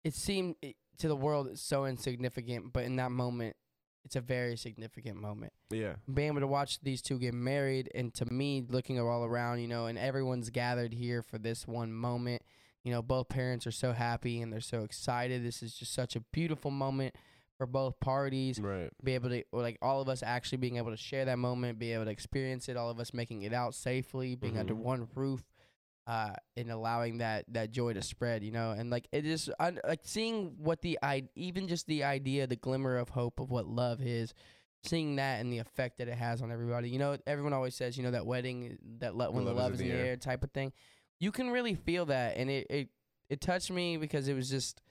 it seemed it, to the world it's so insignificant, but in that moment, it's a very significant moment. Yeah. Being able to watch these two get married, and to me, looking all around, you know, and everyone's gathered here for this one moment. You know, both parents are so happy and they're so excited. This is just such a beautiful moment for both parties. Right. Be able to, or like all of us actually being able to share that moment, be able to experience it, all of us making it out safely, being under Mhm. one roof, uh, and allowing that that joy to spread, you know, and like it is I, like seeing what the I even just the idea, the glimmer of hope of what love is, seeing that and the effect that it has on everybody. You know, everyone always says, you know, that wedding, that lo- when the love is in the air type of thing. You can really feel that, and it it it touched me because it was just.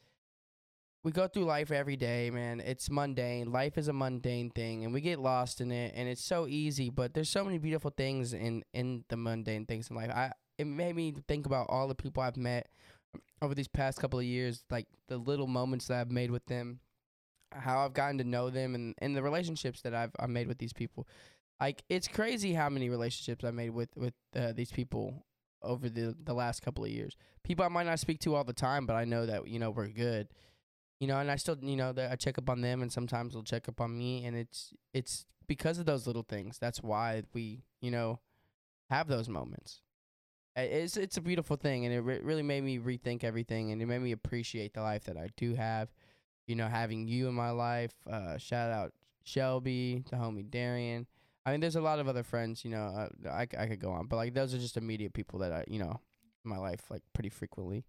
We go through life every day, man. It's mundane. Life is a mundane thing, and we get lost in it. And it's so easy, but there's so many beautiful things in in the mundane things in life. I it made me think about all the people I've met over these past couple of years, like the little moments that I've made with them, how I've gotten to know them, and, and the relationships that I've I've made with these people. Like it's crazy how many relationships I made with with uh, these people over the the last couple of years. People I might not speak to all the time, but I know that you know we're good. You know, and I still you know I check up on them, and sometimes they'll check up on me, and it's it's because of those little things. That's why we you know have those moments. It's it's a beautiful thing, and it re- really made me rethink everything, and it made me appreciate the life that I do have. You know, having you in my life. Uh, shout out Shelby, the homie Darian. I mean, there's a lot of other friends. You know, uh, I I could go on, but like those are just immediate people that I you know in my life like pretty frequently.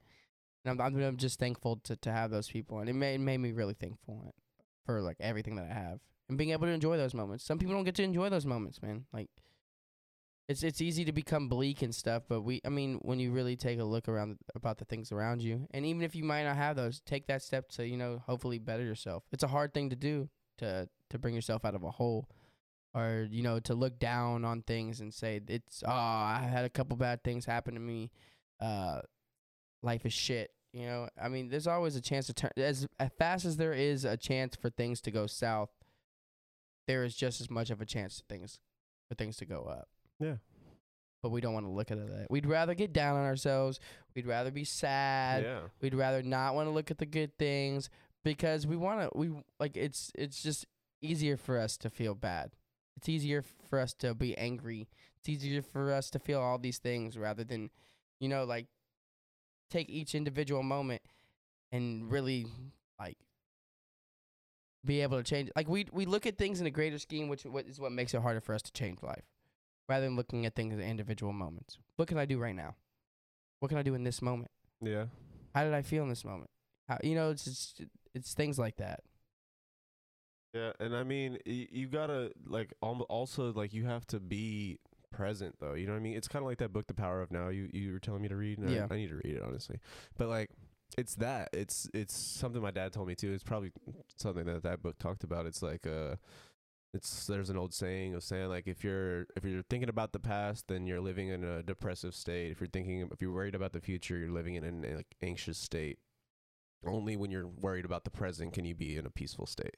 And I'm I'm, just thankful to to have those people, and it made made me really thankful for like everything that I have and being able to enjoy those moments. Some people don't get to enjoy those moments, man. Like it's it's easy to become bleak and stuff, but we I mean when you really take a look around about the things around you, and even if you might not have those, take that step to you know hopefully better yourself. It's a hard thing to do to to bring yourself out of a hole, or you know to look down on things and say it's oh I had a couple bad things happen to me, uh, life is shit. You know I mean there's always a chance to turn as as fast as there is a chance for things to go south. There is just as much of a chance to things for things to go up Yeah. but we don't want to look at it that. We'd rather get down on ourselves. We'd rather be sad. Yeah. We'd rather not want to look at the good things because we want to. We like it's it's just easier for us to feel bad. It's easier for us to be angry. It's easier for us to feel all these things rather than, you know, like take each individual moment and really like be able to change. Like we we look at things in a greater scheme, which is what makes it harder for us to change life rather than looking at things as individual moments. What can I do right now? What can I do in this moment? Yeah. How did I feel in this moment? How, you know, it's just, it's things like that. Yeah, and I mean, y- you gotta like also like you have to be present though. You know what I mean? It's kind of like that book, The Power of Now. You you were telling me to read. and I- Yeah. I, need to read it honestly, but like it's that. It's it's something my dad told me too. It's probably something that that book talked about. It's like uh it's there's an old saying of saying like if you're if you're thinking about the past, then you're living in a depressive state. If you're thinking if you're worried about the future, you're living in an like anxious state. Only when you're worried about the present can you be in a peaceful state.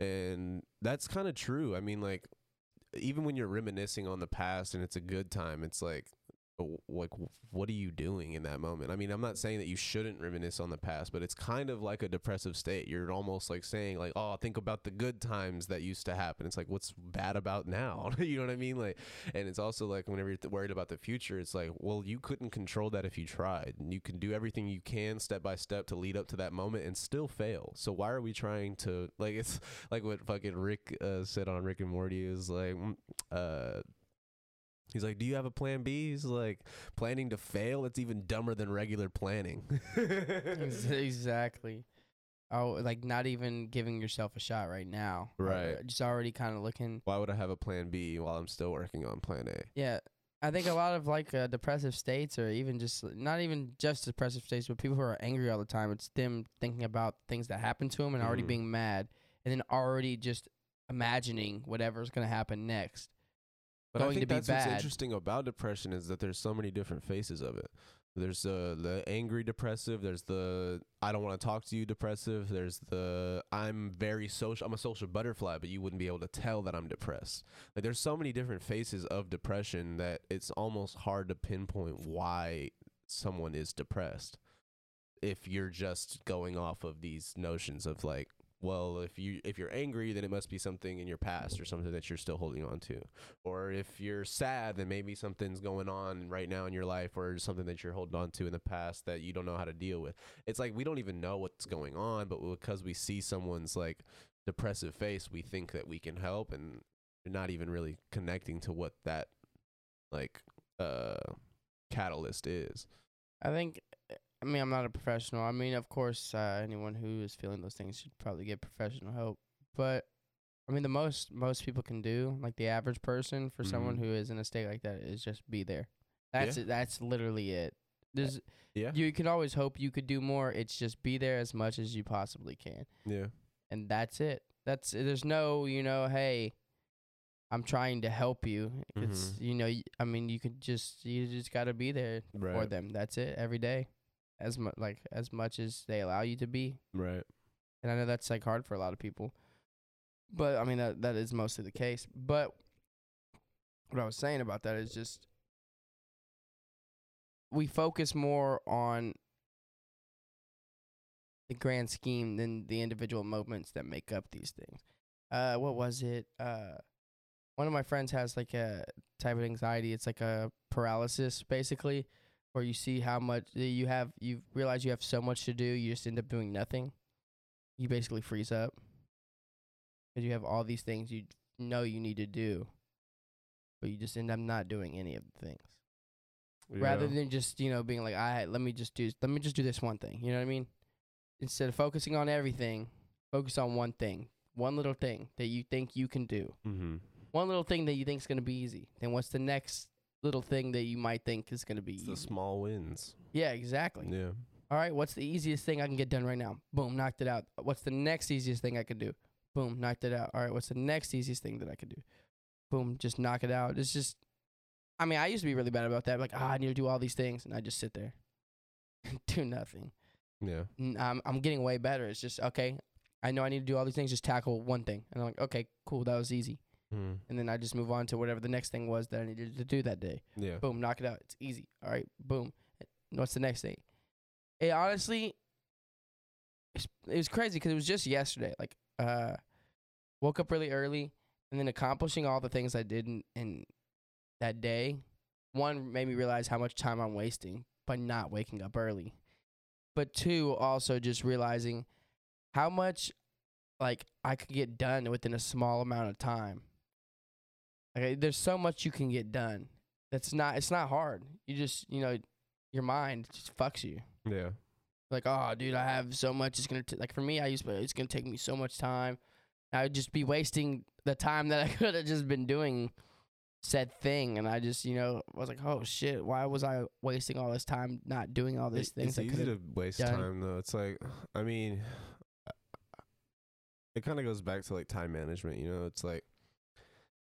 And that's kind of true. I mean, like, even when you're reminiscing on the past and it's a good time, it's like, like, what are you doing in that moment? I mean, I'm not saying that you shouldn't reminisce on the past, but it's kind of like a depressive state. You're almost like saying, like, oh, think about the good times that used to happen. It's like, what's bad about now? you know what I mean? Like, and it's also like whenever you're th- worried about the future, it's like, well, you couldn't control that if you tried. And you can do everything you can step by step to lead up to that moment and still fail. So why are we trying to like? It's like what fucking Rick uh, said on Rick and Morty is like, mm, uh. He's like, "Do you have a plan B?" He's like, "Planning to fail? It's even dumber than regular planning." Exactly. Oh, like not even giving yourself a shot right now. Right. uh, Just already kind of looking. Why would I have a plan B while I'm still working on plan A? Yeah. I think a lot of like uh, depressive states, or even just not even just depressive states, but people who are angry all the time. It's them thinking about things that happened to them and already Mhm. being mad, and then already just imagining whatever's gonna happen next. But I think that's what's interesting about depression is that there's so many different faces of it. There's uh, the angry depressive. There's the I don't want to talk to you depressive. There's the I'm very social. I'm a social butterfly, but you wouldn't be able to tell that I'm depressed. Like there's so many different faces of depression that it's almost hard to pinpoint why someone is depressed. If you're just going off of these notions of like, well, if you if you're angry, then it must be something in your past or something that you're still holding on to. Or if you're sad, then maybe something's going on right now in your life or something that you're holding on to in the past that you don't know how to deal with. It's like we don't even know what's going on, but because we see someone's like depressive face, we think that we can help and not even really connecting to what that like uh catalyst is. I think. I mean, I'm not a professional. I mean, of course, uh, anyone who is feeling those things should probably get professional help. But I mean, the most most people can do, like the average person, for someone Mhm. who is in a state like that, is just be there. That's Yeah. it. That's literally it. There's Yeah. you can always hope you could do more. It's just be there as much as you possibly can, Yeah. and that's it. That's there's no you know, hey, I'm trying to help you. It's Mhm. you know, y- I mean, you could just you just got to be there for them. That's it every day, as much like as much as they allow you to be. Right. And I know that's like hard for a lot of people, but I mean that that is mostly the case. But what I was saying about that is just we focus more on the grand scheme than the individual moments that make up these things. Uh, what was it? Uh, one of my friends has like a type of anxiety. It's like a paralysis, basically, where you see how much you have. You realize you have so much to do. You just end up doing nothing. You basically freeze up because you have all these things you know you need to do, but you just end up not doing any of the things rather than just you know being like, "I let me just do let me just do this one thing." You know what I mean? Instead of focusing on everything, focus on one thing, one little thing that you think you can do, Mm-hmm. one little thing that you think is gonna be easy. Then what's the next little thing that you might think is gonna be It's easy? the small wins. yeah, exactly. Yeah. All right, what's the easiest thing I can get done right now? Boom, knocked it out. What's the next easiest thing I can do? Boom, knocked it out. All right, what's the next easiest thing that I could do? Boom, just knock it out. It's just, I mean, I used to be really bad about that. Like, ah, I need to do all these things, and I just sit there and do nothing. Yeah. I'm, I'm getting way better. It's just, okay, I know I need to do all these things, just tackle one thing. And I'm like, okay, cool, that was easy. Mm. And then I just move on to whatever the next thing was that I needed to do that day. Yeah. Boom, knock it out. It's easy. All right, boom. What's the next thing? It honestly, it was crazy because it was just yesterday. Like, uh, woke up really early and then accomplishing all the things I did in, in that day. One made me realize how much time I'm wasting by not waking up early. But two, also just realizing how much like I could get done within a small amount of time. Okay, there's so much you can get done. That's not it's not hard. You just, you know, your mind just fucks you. Yeah. Like, oh, dude, I have so much. It's gonna t-. like for me. I used to, it's gonna take me so much time. I would just be wasting the time that I could have just been doing said thing, and I just, you know, was like, oh shit, why was I wasting all this time not doing all these It- things? It's I easy to waste done. time though. It's like, I mean, it kind of goes back to like time management. You know, it's like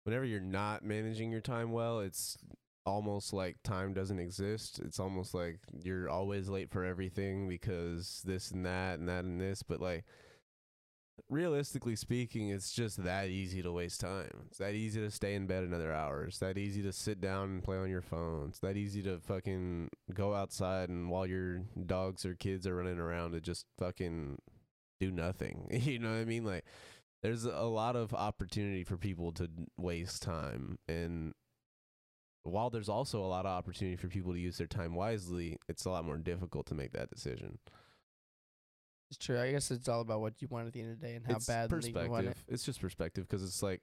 whenever you're not managing your time well, it's almost like time doesn't exist. It's almost like you're always late for everything because this and that and that and this. But like realistically speaking, it's just that easy to waste time. It's that easy to stay in bed another hour. It's that easy to sit down and play on your phone. It's that easy to fucking go outside and while your dogs or kids are running around to just fucking do nothing. you know what I mean? Like there's a lot of opportunity for people to waste time and while there's also a lot of opportunity for people to use their time wisely, it's a lot more difficult to make that decision. It's true. I guess it's all about what you want at the end of the day and how it's badly perspective. you want it. It's just perspective because it's like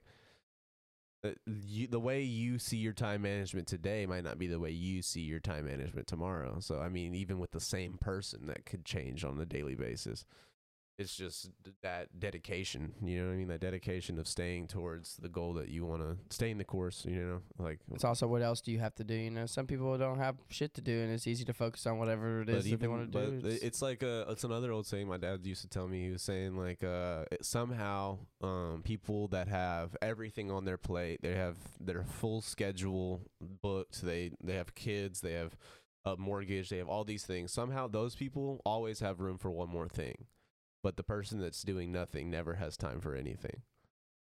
uh, you, the way you see your time management today might not be the way you see your time management tomorrow. So I mean, even with the same person, that could change on a daily basis. It's just that dedication, you know what I mean? That dedication of staying towards the goal that you want to stay in the course, you know, like. It's also what else do you have to do? You know, some people don't have shit to do, and it's easy to focus on whatever it is that they want to do. It's, It's like a, it's another old saying my dad used to tell me. He was saying like, uh, somehow, um, people that have everything on their plate, they have their full schedule booked. They they have kids, they have a mortgage, they have all these things. Somehow those people always have room for one more thing. But the person that's doing nothing never has time for anything.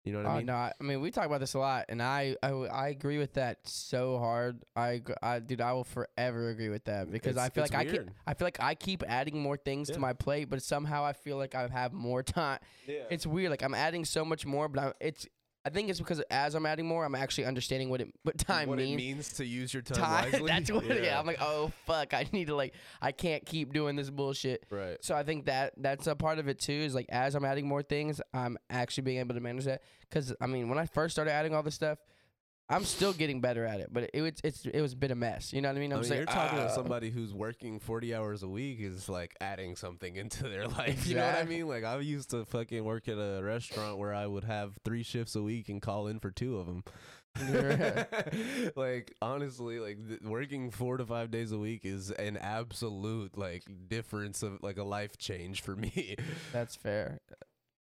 You know what I Uh, mean? no, I, I mean we talk about this a lot, and I I agree with that so hard. I, I dude, I will forever agree with that because I feel it's like I keep, I feel like I keep adding more things Yeah. to my plate, but somehow I feel like I have more time. Yeah. It's weird. Like I'm adding so much more, but I'm, it's I think it's because as I'm adding more, I'm actually understanding what it what time means. what means. it means to use your time, Time. wisely. That's what. Yeah. I'm like, oh fuck, I need to like, I can't keep doing this bullshit. right. So I think that that's a part of it too. Is like as I'm adding more things, I'm actually being able to manage that. Because I mean, when I first started adding all this stuff, I'm still getting better at it, but it, was it's it was a bit of a mess. You know what I mean? I I'm mean, saying you're talking "Ah." to somebody who's working 40 hours a week is like adding something into their life. You know what I mean? Like I used to fucking work at a restaurant where I would have three shifts a week and call in for two of them. like honestly, like th- working four to five days a week is an absolute like difference of like a life change for me. That's fair.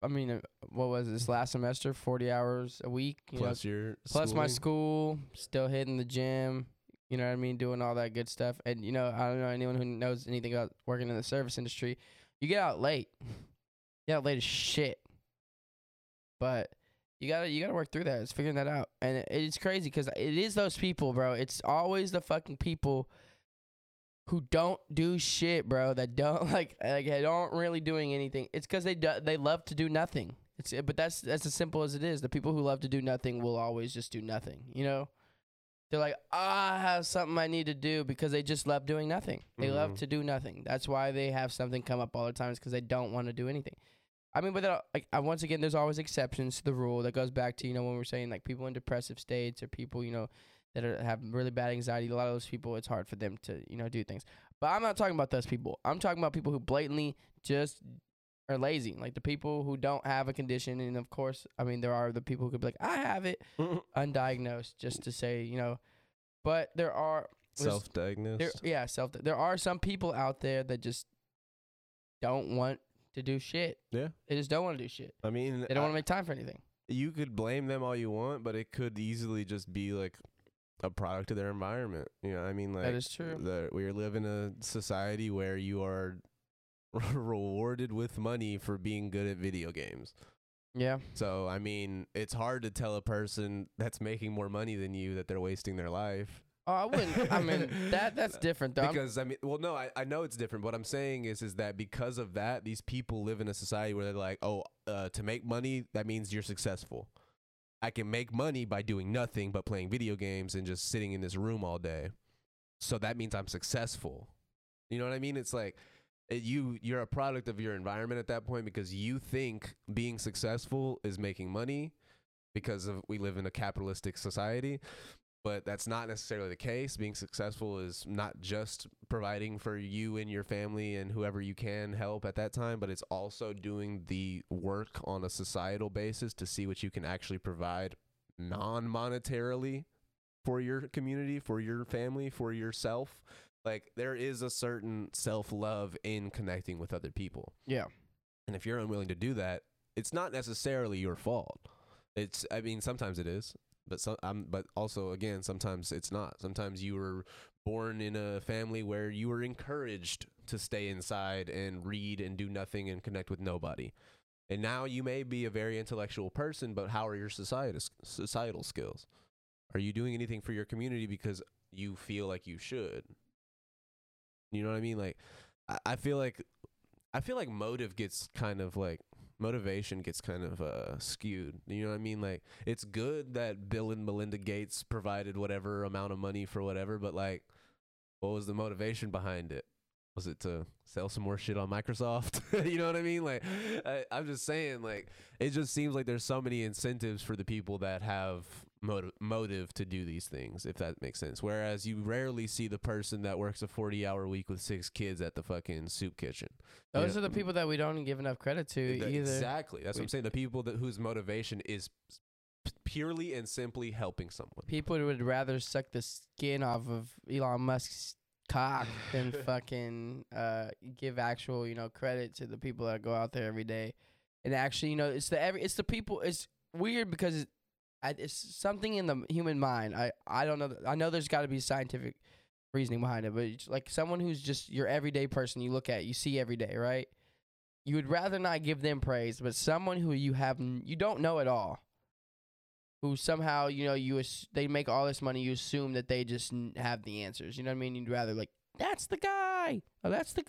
I mean, uh, what was this last semester? Forty hours a week. You Plus your know, plus my school, still hitting the gym. You know what I mean? Doing all that good stuff. And you know, I don't know anyone who knows anything about working in the service industry. You get out late. You get out late as shit. But you gotta you gotta work through that. It's figuring that out, and it, it's crazy because it is those people, bro. It's always the fucking people who don't do shit, bro. That don't like like they don't really doing anything. It's because they do, they love to do nothing. It's but that's that's as simple as it is. The people who love to do nothing will always just do nothing. You know, they're like, "Ah, I have something I need to do because they just love doing nothing. They love Mhm. to do nothing. That's why they have something come up all the time. Is because they don't want to do anything. I mean, but that, like once again, there's always exceptions to the rule. That goes back to you know when we're saying like people in depressive states or people you know that are, have really bad anxiety. A lot of those people, it's hard for them to you know do things. But I'm not talking about those people. I'm talking about people who blatantly just are lazy, like the people who don't have a condition. And of course, I mean there are the people who could be like, I have it, undiagnosed, just to say you know. But there are Self-diagnosed. there, yeah, self. There are some people out there that just don't want to do shit. Yeah. They just don't want to do shit. I mean, They don't want to make time for anything. you could blame them all you want, but it could easily just be like a product of their environment. You know, I mean, like that is true. the, we live in a society where you are rewarded with money for being good at video games. Yeah. So, I mean, it's hard to tell a person that's making more money than you that they're wasting their life. Oh, I wouldn't. I mean, that that's different though. Because I mean, well, no, I, I know it's different. What I'm saying is, is that because of that, these people live in a society where they're like, oh, uh, to make money, that means you're successful. I can make money by doing nothing but playing video games and just sitting in this room all day. So that means I'm successful. You know what I mean? It's like you you're a product of your environment at that point because you think being successful is making money because of we live in a capitalistic society but that's not necessarily the case. Being successful is not just providing for you and your family and whoever you can help at that time, but it's also doing the work on a societal basis to see what you can actually provide non monetarily for your community, for your family, for yourself. Like there is a certain self love in connecting with other people. yeah. And if you're unwilling to do that, it's not necessarily your fault. It's I mean sometimes it is, but some um, but also again sometimes it's not. Sometimes you were born in a family where you were encouraged to stay inside and read and do nothing and connect with nobody. And now you may be a very intellectual person, but how are your societal societal skills? Are you doing anything for your community because you feel like you should? You know what I mean? Like I, I feel like I feel like motive gets kind of like motivation gets kind of uh skewed. You know what I mean? Like it's good that Bill and Melinda Gates provided whatever amount of money for whatever, but like what was the motivation behind it? Was it to sell some more shit on Microsoft? you know what I mean? Like I, I'm just saying like it just seems like there's so many incentives for the people that have motive motive to do these things if that makes sense whereas you rarely see the person that works a 40 hour week with six kids at the fucking soup kitchen You Those know- are the people that we don't give enough credit to Th- either. Exactly. That's what I'm saying. The people that whose motivation is purely and simply helping someone. People would rather suck the skin off of Elon Musk's cock than fucking uh, give actual, you know, credit to the people that go out there every day. And actually, you know, it's the every it's the people. It's weird because it's, I- it's something in the human mind. I I don't know. I know there's got to be scientific reasoning behind it, but it's like someone who's just your everyday person you look at, you see every day, right? You would rather not give them praise, but someone who you have you don't know at all, who somehow you know you ass- they make all this money, you assume that they just have the answers. You know what I mean? You'd rather like that's the guy, or that's the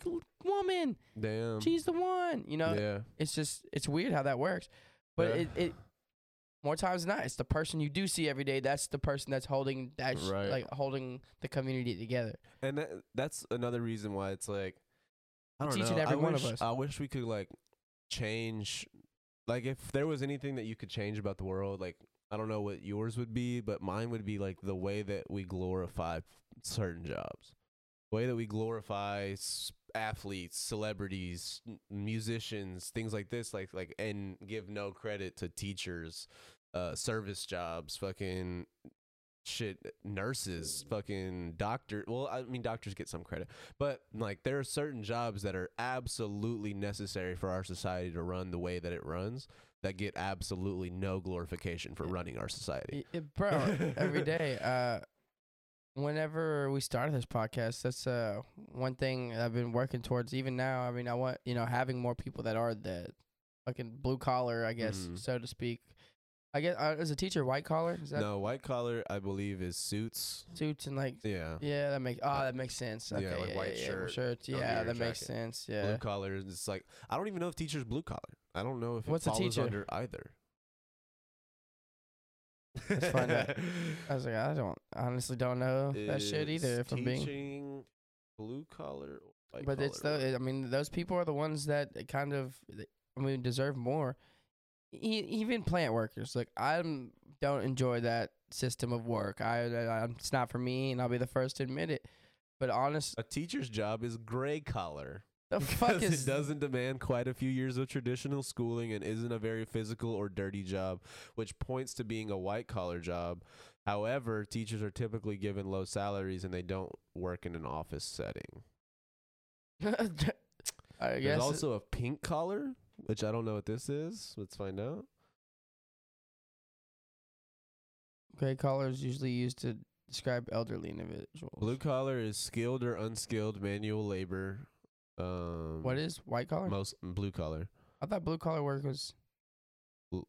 woman, Damn. she's the one. You know, yeah. it's just it's weird how that works, but Yeah. it, it more times than not, it's the person you do see every day. That's the person that's holding that sh- Right. like holding the community together. And that, that's another reason why it's like I It's don't each know. every I one of wish, us. I wish we could like change like if there was anything that you could change about the world, like I don't know what yours would be, but mine would be like the way that we glorify certain jobs. Way that we glorify athletes, celebrities, musicians, things like this like like and give no credit to teachers, uh service jobs, fucking shit nurses fucking doctor well i mean doctors get some credit but like there are certain jobs that are absolutely necessary for our society to run the way that it runs that get absolutely no glorification for running our society bro, every day. Uh, whenever we started this podcast, that's uh one thing I've been working towards. Even now, I mean, I want you know having more people that are the fucking blue collar, I guess, Mhm. so to speak. I guess uh, as a teacher, white collar is that no white collar i believe is suits suits and like yeah yeah, that makes oh that makes sense. Yeah, Okay, like white yeah, shirt shirts. Yeah, that makes jacket. sense. blue Yeah. collar is it's like i don't even know if teachers blue collar i don't know if What's a it teacher? under either Let's find out. I was like, I don't honestly don't know that shit either. If I'm being teaching blue collar or white but it's collar the I mean those people are the ones that kind of I mean deserve more. E- even plant workers, like I don't enjoy that system of work. I, I it's not for me, and I'll be the first to admit it. But honest, A teacher's job is gray collar. The fuck is it doesn't demand quite a few years of traditional schooling and isn't a very physical or dirty job, which points to being a white collar job. However, teachers are typically given low salaries and they don't work in an office setting. I There's guess also a pink collar, which I don't know what this is. Let's find out. gray collar is usually used to describe elderly individuals. Blue collar is skilled or unskilled manual labor. Um, What is white collar? most blue collar? I thought blue collar work was.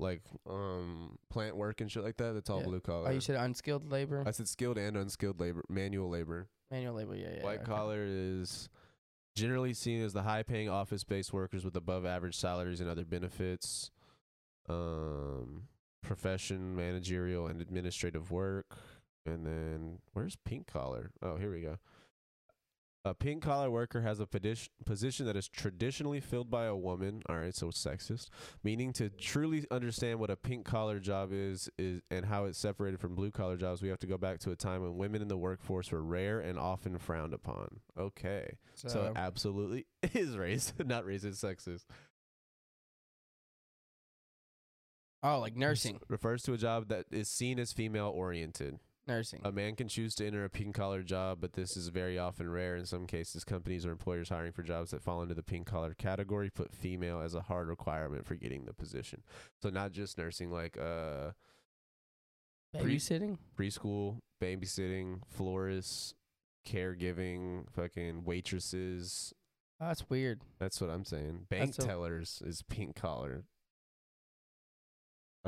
Like um, plant work and shit like that. That's all Yeah. blue collar. Oh, you said unskilled labor, I said skilled and unskilled labor, manual labor. manual labor. Yeah, yeah. White okay. collar is generally seen as the high paying office based workers with above average salaries and other benefits. Um, profession, managerial, and administrative work. And then where's pink collar? Oh, here we go. A pink collar worker has a position that is traditionally filled by a woman. All right, so it's sexist. Meaning to truly understand what a pink collar job is, is and how it's separated from blue collar jobs, we have to go back to a time when women in the workforce were rare and often frowned upon. Okay, So, so, it absolutely is race, not racist, sexist. oh, like nursing, refers to a job that is seen as female oriented. Nursing. A man can choose to enter a pink collar job, but this is very often rare. In some cases, companies or employers hiring for jobs that fall into the pink collar category put female as a hard requirement for getting the position. So not just nursing, like uh pre- Babysitting. preschool, babysitting, florists, caregiving, fucking waitresses. Oh, that's weird. That's what I'm saying. Bank That's a- tellers is pink collar.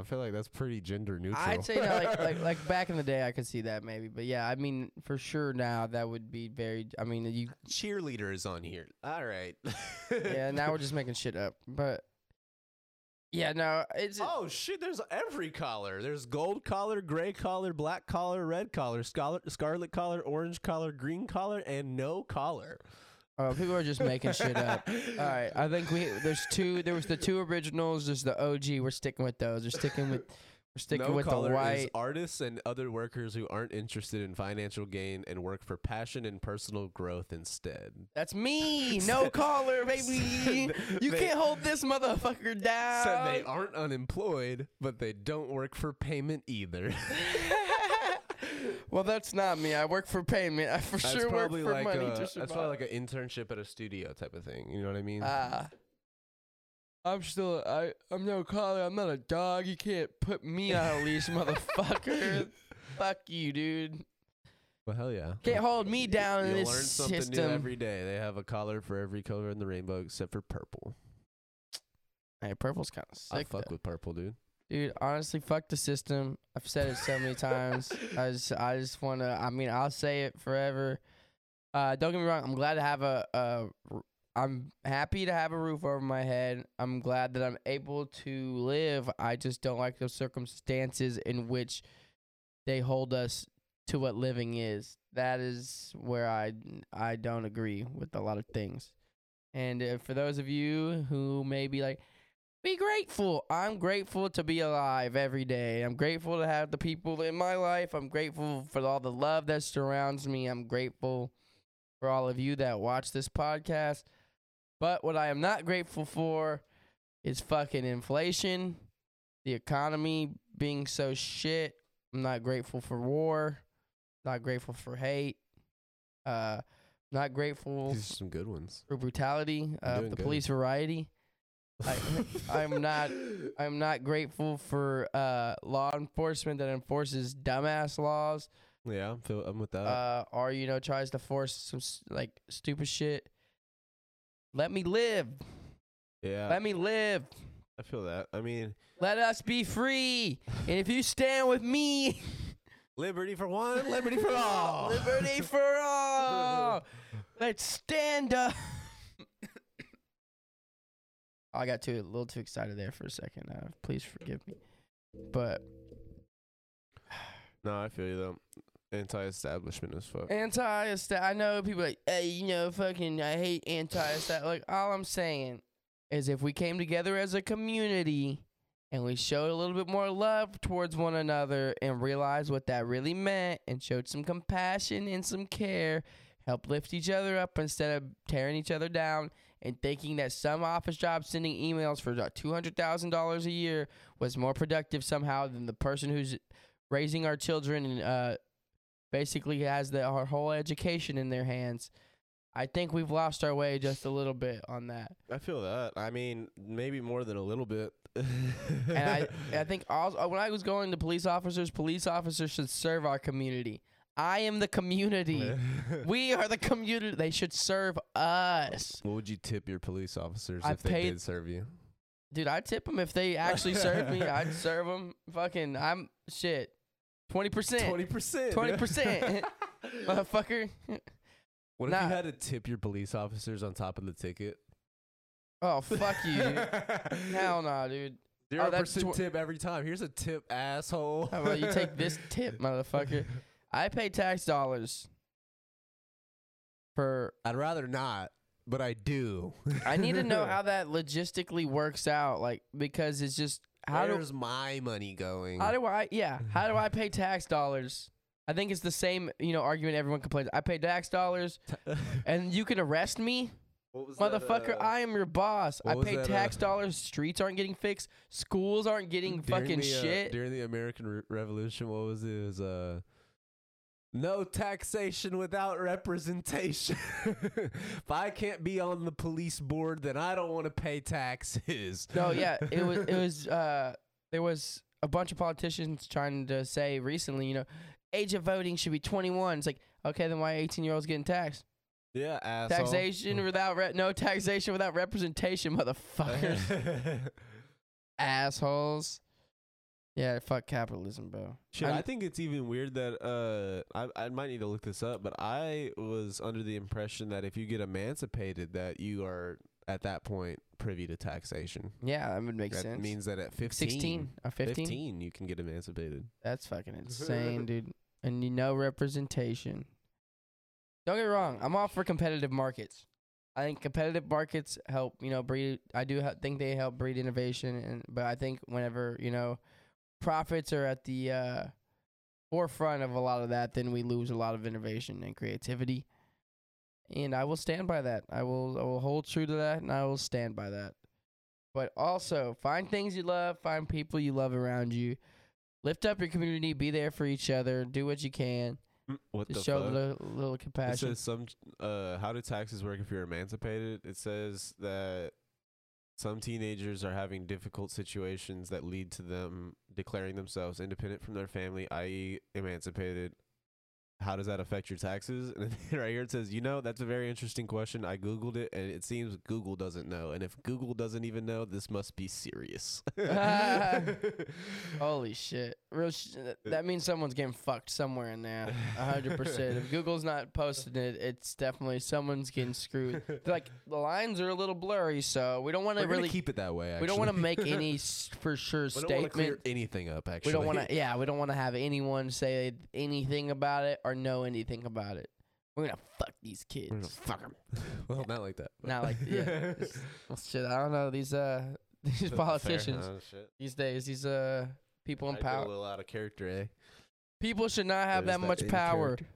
I feel like that's pretty gender neutral. I'd say no, like, like like back in the day, I could see that maybe, but yeah, I mean for sure now that would be very. I mean you. cheerleader is on here. All right. Yeah, now we're just making shit up, but yeah, no, it's Oh shit! There's every collar. There's gold collar, gray collar, black collar, red collar, scarlet, scarlet collar, orange collar, green collar, and no collar. Uh, people are just making shit up. All right, I think we there's two. There was the two originals. There's the OG. We're sticking with those. We're sticking with we're sticking no with the collar is artists and other workers who aren't interested in financial gain and work for passion and personal growth instead. That's me. No collar, baby. You They- can't hold this motherfucker down. Said they aren't unemployed, but they don't work for payment either. well, that's not me. I work for payment. I for That's sure work for like money a, to that's probably like an internship at a studio type of thing. You know what I mean? Ah. I'm still I I'm no collar. I'm not a dog. You can't put me on a leash, motherfucker. Fuck you, dude. Well, hell yeah. Can't hold me down in You'll this learn something system. new every day. They have a collar for every color in the rainbow except for purple. hey, purple's kind of sick. I fuck though. with purple, dude. Dude. Honestly, fuck the system. I've said it so many times. I just, I just want to. I mean, I'll say it forever. Uh, don't get me wrong. I'm glad to have a, a. I'm happy to have a roof over my head. I'm glad that I'm able to live. I just don't like the circumstances in which they hold us to what living is. That is where I I don't agree with a lot of things. And uh, for those of you who may be like, be grateful. I'm grateful to be alive every day. I'm grateful to have the people in my life. I'm grateful for all the love that surrounds me. I'm grateful for all of you that watch this podcast. But what I am not grateful for is fucking inflation, the economy being so shit. I'm not grateful for war. Not grateful for hate. Uh, not grateful These are some good ones. for brutality of the good. police variety. I, I'm not. I'm not grateful for uh, law enforcement that enforces dumbass laws, Yeah, I'm, feel, I'm with that. uh, or you know tries to force some like stupid shit. Let me live. yeah, Let me live. I feel that. I mean, Let us be free. And if you stand with me, liberty for one, liberty for all. liberty for all. Let's stand up. I got too a little too excited there for a second. Uh, please forgive me. But No, I feel you though. Anti-establishment as fuck. anti I know people like, hey, you know, fucking, I hate anti-establishment. Like, all I'm saying is if we came together as a community and we showed a little bit more love towards one another and realized what that really meant and showed some compassion and some care, help lift each other up instead of tearing each other down and thinking that some office job sending emails for about $200,000 a year was more productive somehow than the person who's raising our children and uh, basically has the, our whole education in their hands. I think we've lost our way just a little bit on that. I feel that. I mean, maybe more than a little bit. And I, I think also, when I was going to police officers, police officers should serve our community. I am the community. we are the community. They should serve us. what would you tip your police officers I if they paid- did serve you? Dude, I'd tip them if they actually served me. I'd serve them. Fucking, I'm shit. 20%. 20%. 20%. Motherfucker. What if Nah. you had to tip your police officers on top of the ticket? Oh, fuck you, dude. Hell no, dude. Zero Oh, that's percent tw- tip every time. Here's a tip, asshole. How about you take this tip, motherfucker? I pay tax dollars for. I'd rather not, but I do. I need to know how that logistically works out, like because it's just how do my money going? how do I yeah how do I pay tax dollars? I think it's the same you know argument everyone complains. I pay tax dollars and you can arrest me, What was motherfucker. uh, I am your boss. I pay that, tax uh, dollars. Streets aren't getting fixed. Schools aren't getting fucking the, uh, shit. during the American Re- Revolution, what was it? It was uh, no taxation without representation. if I can't be on the police board, then I don't want to pay taxes. No, yeah, it was it was uh there was a bunch of politicians trying to say recently, you know, age of voting should be 21. It's like, okay, then why 18 year olds getting taxed? yeah, asshole. Taxation without re- no taxation without representation, motherfuckers, assholes. Yeah, fuck capitalism, bro. Shit, I'm- I think it's even weird that uh, I I might need to look this up, but I was under the impression that if you get emancipated, that you are at that point privy to taxation. Yeah, that would make that sense. means that at 15, 16 or 15? 15, you can get emancipated. That's fucking insane, dude. And you know representation. Don't get me wrong. I'm all for competitive markets. I think competitive markets help, you know, breed. I do ha- think they help breed innovation, and but I think whenever you know profits are at the uh, forefront of a lot of that, then we lose a lot of innovation and creativity. And I will stand by that. I will I will hold true to that, and I will stand by that. But also find things you love, find people you love around you lift up your community, be there for each other, do what you can, What just the show a fuck? little, little It says some uh how do taxes work if you're emancipated? It says that some teenagers are having difficult situations that lead to them declaring themselves independent from their family, i.e., emancipated. How does that affect your taxes? And right here it says, you know, that's a very interesting question. I googled it, and it seems Google doesn't know. And if Google doesn't even know, this must be serious. Holy shit! Real. Sh- that- means someone's getting fucked somewhere in there. A hundred percent. If Google's not posting it, it's definitely someone's getting screwed. like the lines are a little blurry, so we don't want to really. keep it that way. Actually. we don't want to make any for sure We don't wanna clear statement. anything up. Actually, We don't want to. Yeah, we don't want to have anyone say anything about it or know anything about it. We're gonna fuck these We're gonna kids. fuck 'em. well, not like that. but- Not like yeah. Well, shit, I don't know these uh these politicians Oh, shit. these days. These uh people in Might be A power. little out of character, eh? People should not have There's that much power, character.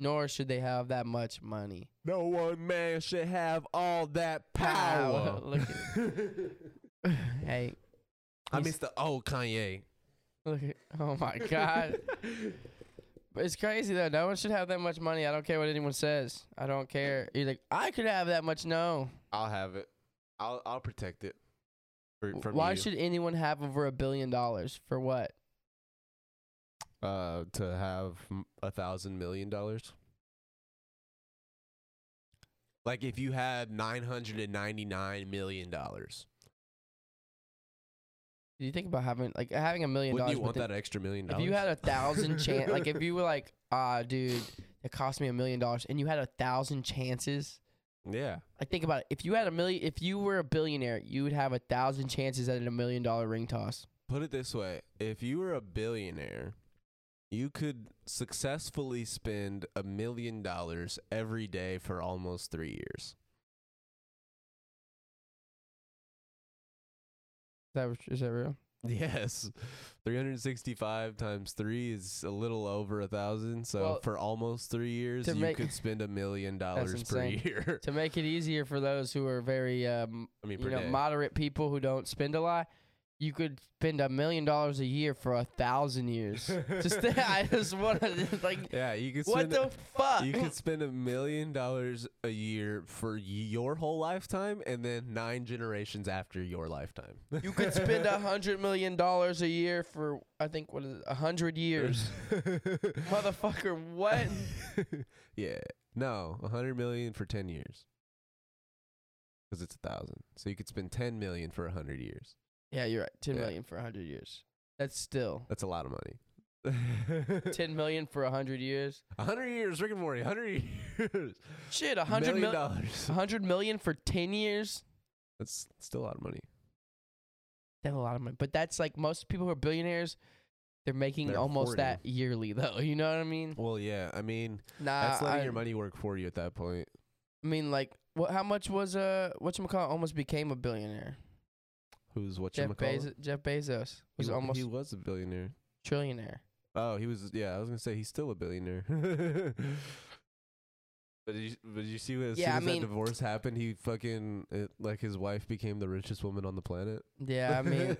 nor should they have that much money. No one man should have all that power. Look Hey, I miss the old Kanye. look at, oh my god. It's crazy though. No one should have that much money. I don't care what anyone says. I don't care. You're like, I could have that much. No. I'll have it. I'll I'll protect it. For, from Why you. should anyone have over a billion dollars? For what? uh to have a thousand million dollars? Like if you had nine hundred and ninety nine million dollars, Do you think about having like having a million wouldn't dollars? you want within- that extra million If dollars? you had a thousand chance, like if you were like, ah, dude, it cost me a million dollars, and you had a thousand chances. yeah, Like think about it. If you had a million, if you were a billionaire, you would have a thousand chances at a million dollar ring toss. put it this way: if you were a billionaire, you could successfully spend a million dollars every day for almost three years. That is that real? Yes, 365 times three is a little over a thousand. So Well, for almost three years, you make- could spend a million dollars per year. To make it easier for those who are very, um, I mean, you know, day. moderate people who don't spend a lot, you could spend a million dollars a year for a thousand years. just I just want to like, yeah, you could what the fuck? you could spend a million dollars a year for your whole lifetime, and then nine generations after your lifetime. You could spend a hundred million dollars a year for I think what is it, a hundred years, motherfucker. What? yeah, no, a hundred million for ten years. Because it's a thousand, so you could spend ten million for a hundred years. Yeah, you're right. Ten Yeah. million for a hundred years. That's still That's a lot of money. ten million for a hundred years. A hundred years, Rick and Morty. A hundred years. Shit, a hundred million mil- dollars. a hundred million for ten years. That's still a lot of money. That's a lot of money. But that's like most people who are billionaires. They're making They're almost hoarding. that yearly though. You know what I mean? Well, yeah. I mean, Nah, that's letting I, your money work for you at that point. I mean, like, what? How much was uh, what you call almost became a billionaire? Who's what Jeff Bezos. Jeff Bezos was he, almost he was a billionaire. trillionaire. Oh, he was. Yeah, I was gonna say he's still a billionaire. but did you, but did you see what as Yeah, I soon as mean- that divorce happened, he fucking it, like his wife became the richest woman on the planet. Yeah, I mean,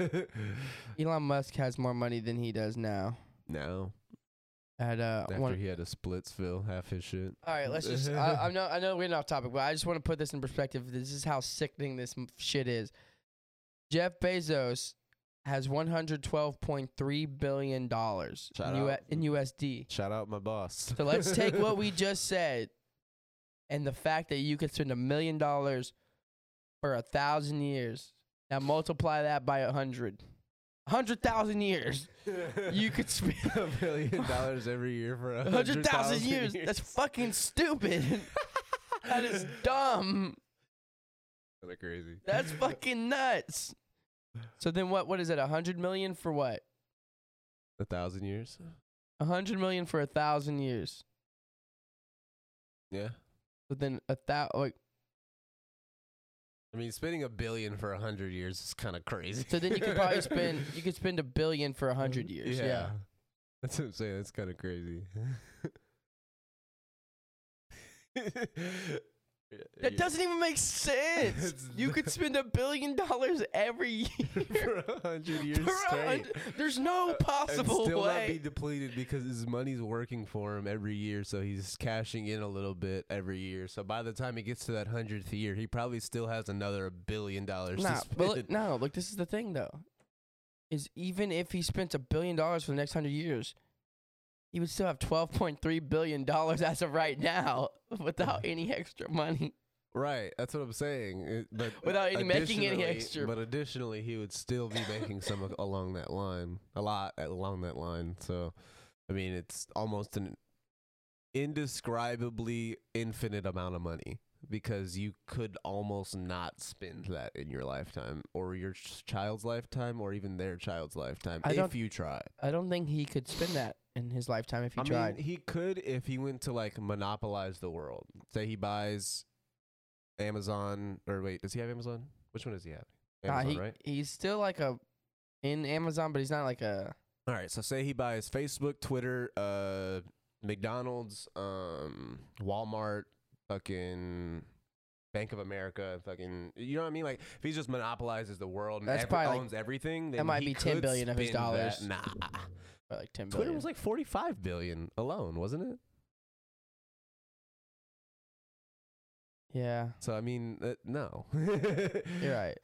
Elon Musk has more money than he does now. now At uh, after he had a Splitsville half his shit. all right, let's just. I, I know, I know, we're off topic, but I just want to put this in perspective. This is how sickening this m- shit is. Jeff Bezos has 112.3 billion dollars in, U- in USD. Shout out my boss. So let's take what we just said, and the fact that you could spend a million dollars for a thousand years. Now multiply that by a hundred. A hundred thousand years. You could spend a billion dollars every year for a hundred thousand years. That's fucking stupid. that is dumb. kind of crazy. That's fucking nuts. So then what? What is it? A hundred million for what? a thousand years. A hundred million for a thousand years. Yeah. But then a thou like I mean, spending a billion for a hundred years is kind of crazy. so then you could probably spend you could spend a billion for a hundred mm, years. yeah. That's what I'm saying. That's kind of crazy. That doesn't even make sense. You could spend a billion dollars every year. for a hundred years For straight. There's no uh, and possible still not be depleted because his money's working for him every year, so he's cashing in a little bit every year. So by the time he gets to that hundredth year, he probably still has another billion dollars Nah, to but look, no, look, this is the thing though. Is even if he spent a billion dollars for the next hundred years, he would still have twelve point three billion dollars as of right now without any extra money. Right, that's what I'm saying. It- but Without any making any extra- But additionally, he would still be making some along that line, a lot along that line. So, I mean, it's almost an indescribably infinite amount of money because you could almost not spend that in your lifetime or your ch- child's lifetime or even their child's lifetime I if you try. I don't think he could spend that in his lifetime if he I tried. mean, he could if he went to like monopolize the world. Say he buys Amazon, or wait, does he have Amazon? Which one does he have? Amazon, he, right? He's still like a in Amazon, but he's not like a. All right. So say he buys Facebook, Twitter, uh, McDonald's, um, Walmart, fucking. Bank of America, fucking, you know what I mean? Like, if he just monopolizes the world and That's every- probably like- owns everything, then might he be ten billion of his dollars. That. Nah, or like ten Twitter billion. was like forty-five billion alone, wasn't it? yeah, So I mean, uh, no. you're right.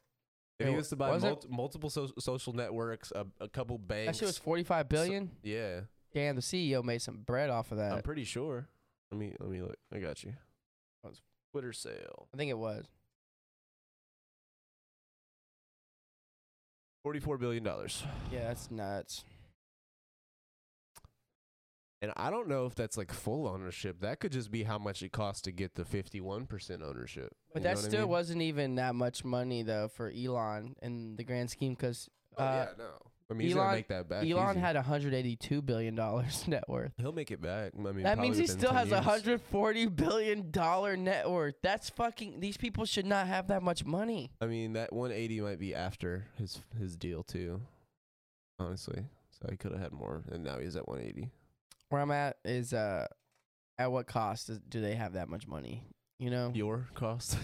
If It he was to buy mul- multiple so- social networks, a, a couple banks, That shit was forty five billion. yeah, Damn, the CEO made some bread off of that. I'm pretty sure. Let me let me look. I got you. Was- Twitter sale, I think it was. forty-four billion dollars, Yeah, that's nuts. And I don't know if that's like full ownership. That could just be how much it costs to get the fifty-one percent ownership. But You know that what I still mean? wasn't even that much money though for Elon in the grand scheme because Oh, uh, yeah, no. I mean, he's gonna Elon- make that back. Elon easy. had 182 billion dollars net worth. He'll make it back. I mean, That probably means he within still 10 has a years. 140 billion dollar net worth. That's fucking. These people should not have that much money. I mean, that 180 might be after his his deal too. Honestly, so he could have had more, and now he's at 180. Where I'm at is uh, at what cost is, do they have that much money? You know, Your cost,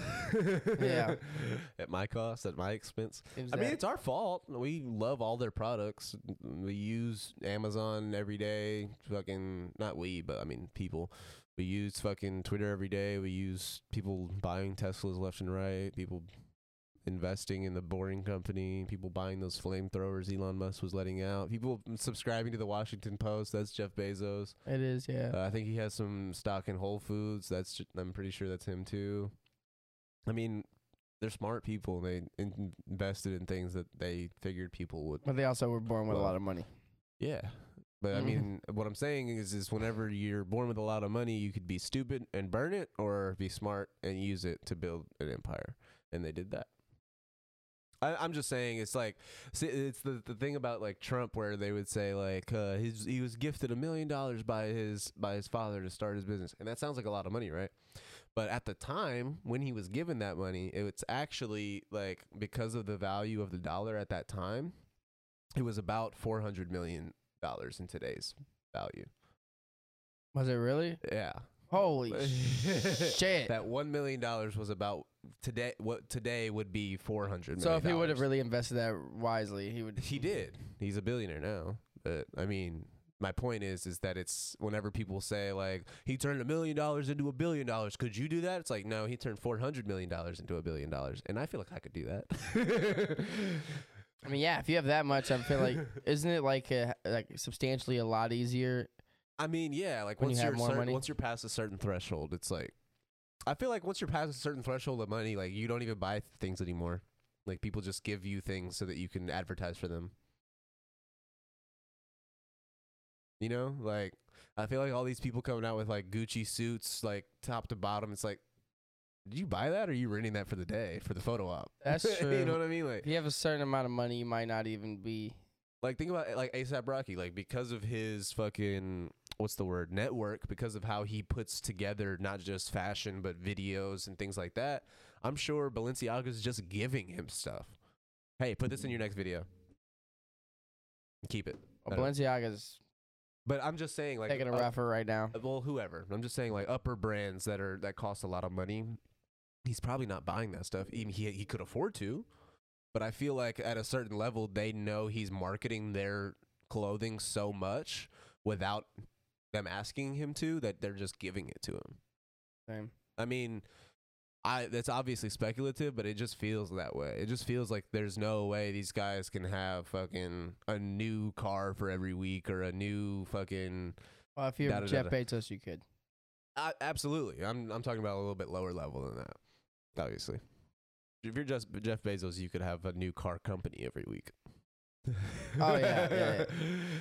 Yeah. at my cost, at my expense. Seems I mean, it's our fault. We love all their products. We use Amazon every day. Fucking not we, but I mean people. We use fucking Twitter every day. We use people buying Teslas left and right. People investing in the Boring Company. People buying those flamethrowers Elon Musk was letting out. People subscribing to the Washington Post. That's Jeff Bezos. it is. Yeah. Uh, I think he has some stock in Whole Foods. That's I'm pretty sure that's him too. I mean, they're smart people. They in- invested in things that they figured people would. but they also were born with a lot of money. Yeah. But I Mhm. mean, what I'm saying is, is whenever you're born with a lot of money, you could be stupid and burn it, or be smart and use it to build an empire, and they did that. I, I'm just saying, it's like see, it's the the thing about like Trump, where they would say like uh, he's he was gifted a million dollars by his by his father to start his business, and that sounds like a lot of money, right? But at the time when he was given that money, it's actually like because of the value of the dollar at that time, it was about four hundred million dollars in today's value. Was it really? Yeah, Holy shit! that one million dollars was about today. What today would be four hundred. So if he would have really invested that wisely, he would. he did. He's a billionaire now. But I mean, my point is, is that it's whenever people say like he turned a million dollars into a billion dollars. Could you do that? It's like no, he turned four hundred million dollars into a billion dollars, and I feel like I could do that. I mean, yeah. If you have that much, I feel like isn't it like a, like substantially a lot easier? I mean, yeah, like When you once have you're more money? once you're past a certain threshold, it's like I feel like once you're past a certain threshold of money, like you don't even buy things anymore. Like people just give you things so that you can advertise for them. You know, like I feel like all these people coming out with like Gucci suits, like top to bottom. It's like, did you buy that or are you renting that for the day for the photo op? That's true. you know what I mean? Like, If you have a certain amount of money, you might not even be. like think about it, like ASAP Rocky, like because of his fucking what's the word network, because of how he puts together not just fashion but videos and things like that. I'm sure Balenciaga is just giving him stuff. Hey, put this in your next video. Keep it. Well, Balenciaga's But I'm just saying, like, taking a uh, rougher right now. well, whoever. I'm just saying, like upper brands that are that cost a lot of money. He's probably not buying that stuff. Even he he could afford to, but I feel like at a certain level, they know he's marketing their clothing so much without them asking him to that they're just giving it to him. Same. I mean, I that's obviously speculative, but it just feels that way. It just feels like there's no way these guys can have fucking a new car for every week or a new fucking Well, if you're Da, da, da, Jeff da. Bezos, you could. Uh, absolutely. I'm I'm talking about a little bit lower level than that. Obviously, if you're just Jeff Bezos, you could have a new car company every week. Oh, yeah, yeah, yeah.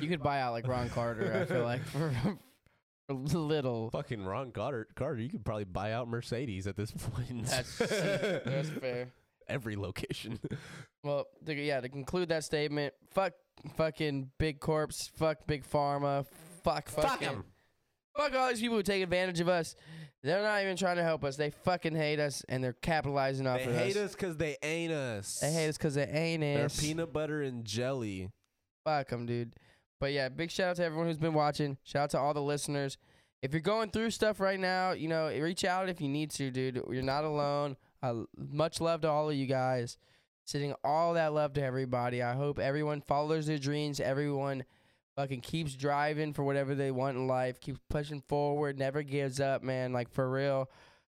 You could buy out like Ron Carter. I feel like for, for little. Fucking Ron Carter, Carter, you could probably buy out Mercedes at this point. That's that's fair. every location. Well, to, yeah, to conclude that statement, fuck fucking big corpse, fuck big pharma, fuck Fuck fucking, him. fuck all these people who take advantage of us. They're not even trying to help us. They fucking hate us and they're capitalizing off us. They of hate us. us because they ain't us. They hate us because they ain't us. They're us. peanut butter and jelly. Fuck them, dude. But yeah, big shout out to everyone who's been watching. Shout out to all the listeners. If you're going through stuff right now, you know, reach out if you need to, dude. You're not alone. Uh, much love to all of you guys. Sending all that love to everybody. I hope everyone follows their dreams. Everyone fucking keeps driving for whatever they want in life. Keeps pushing forward. Never gives up, man. Like for real.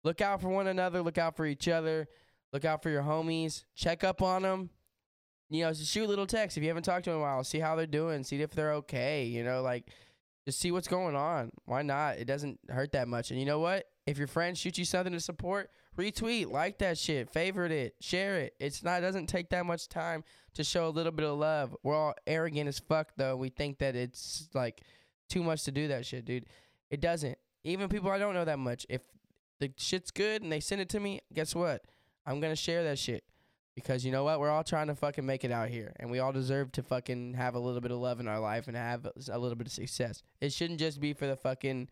Look out for one another. Look out for each other. Look out for your homies. Check up on them you know, shoot little text if you haven't talked to them in a while. See how they're doing. See if they're okay. You know, like just see what's going on. Why not? It doesn't hurt that much. And you know what? If your friends shoot you something to support, retweet, like that shit, favorite it, share it. It's not. It doesn't take that much time to show a little bit of love. We're all arrogant as fuck though. We think that it's like too much to do that shit, dude. It doesn't. Even people I don't know that much. If the shit's good and they send it to me, guess what? I'm gonna share that shit because you know what? We're all trying to fucking make it out here, and we all deserve to fucking have a little bit of love in our life and have a little bit of success. It shouldn't just be for the fucking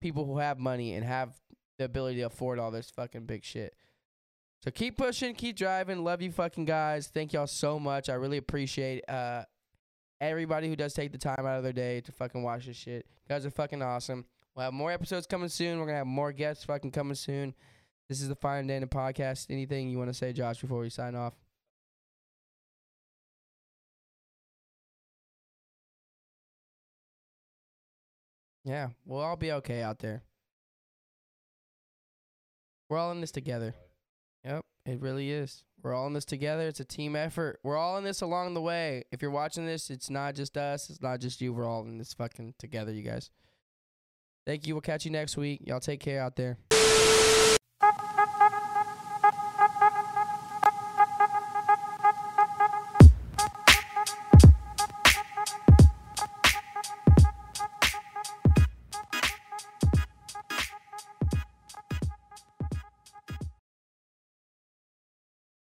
people who have money and have the ability to afford all this fucking big shit. So keep pushing, keep driving. Love you, fucking guys. Thank y'all so much. I really appreciate uh everybody who does take the time out of their day to fucking watch this shit. You guys are fucking awesome. We'll have more episodes coming soon. We're gonna have more guests fucking coming soon. This is the Fine Dana podcast. Anything you want to say, Josh, before we sign off? Yeah, we'll all be okay out there. We're all in this together. Yep, it really is. We're all in this together. It's a team effort. We're all in this along the way. If you're watching this, it's not just us. It's not just you. We're all in this fucking together, you guys. Thank you. We'll catch you next week. Y'all take care out there.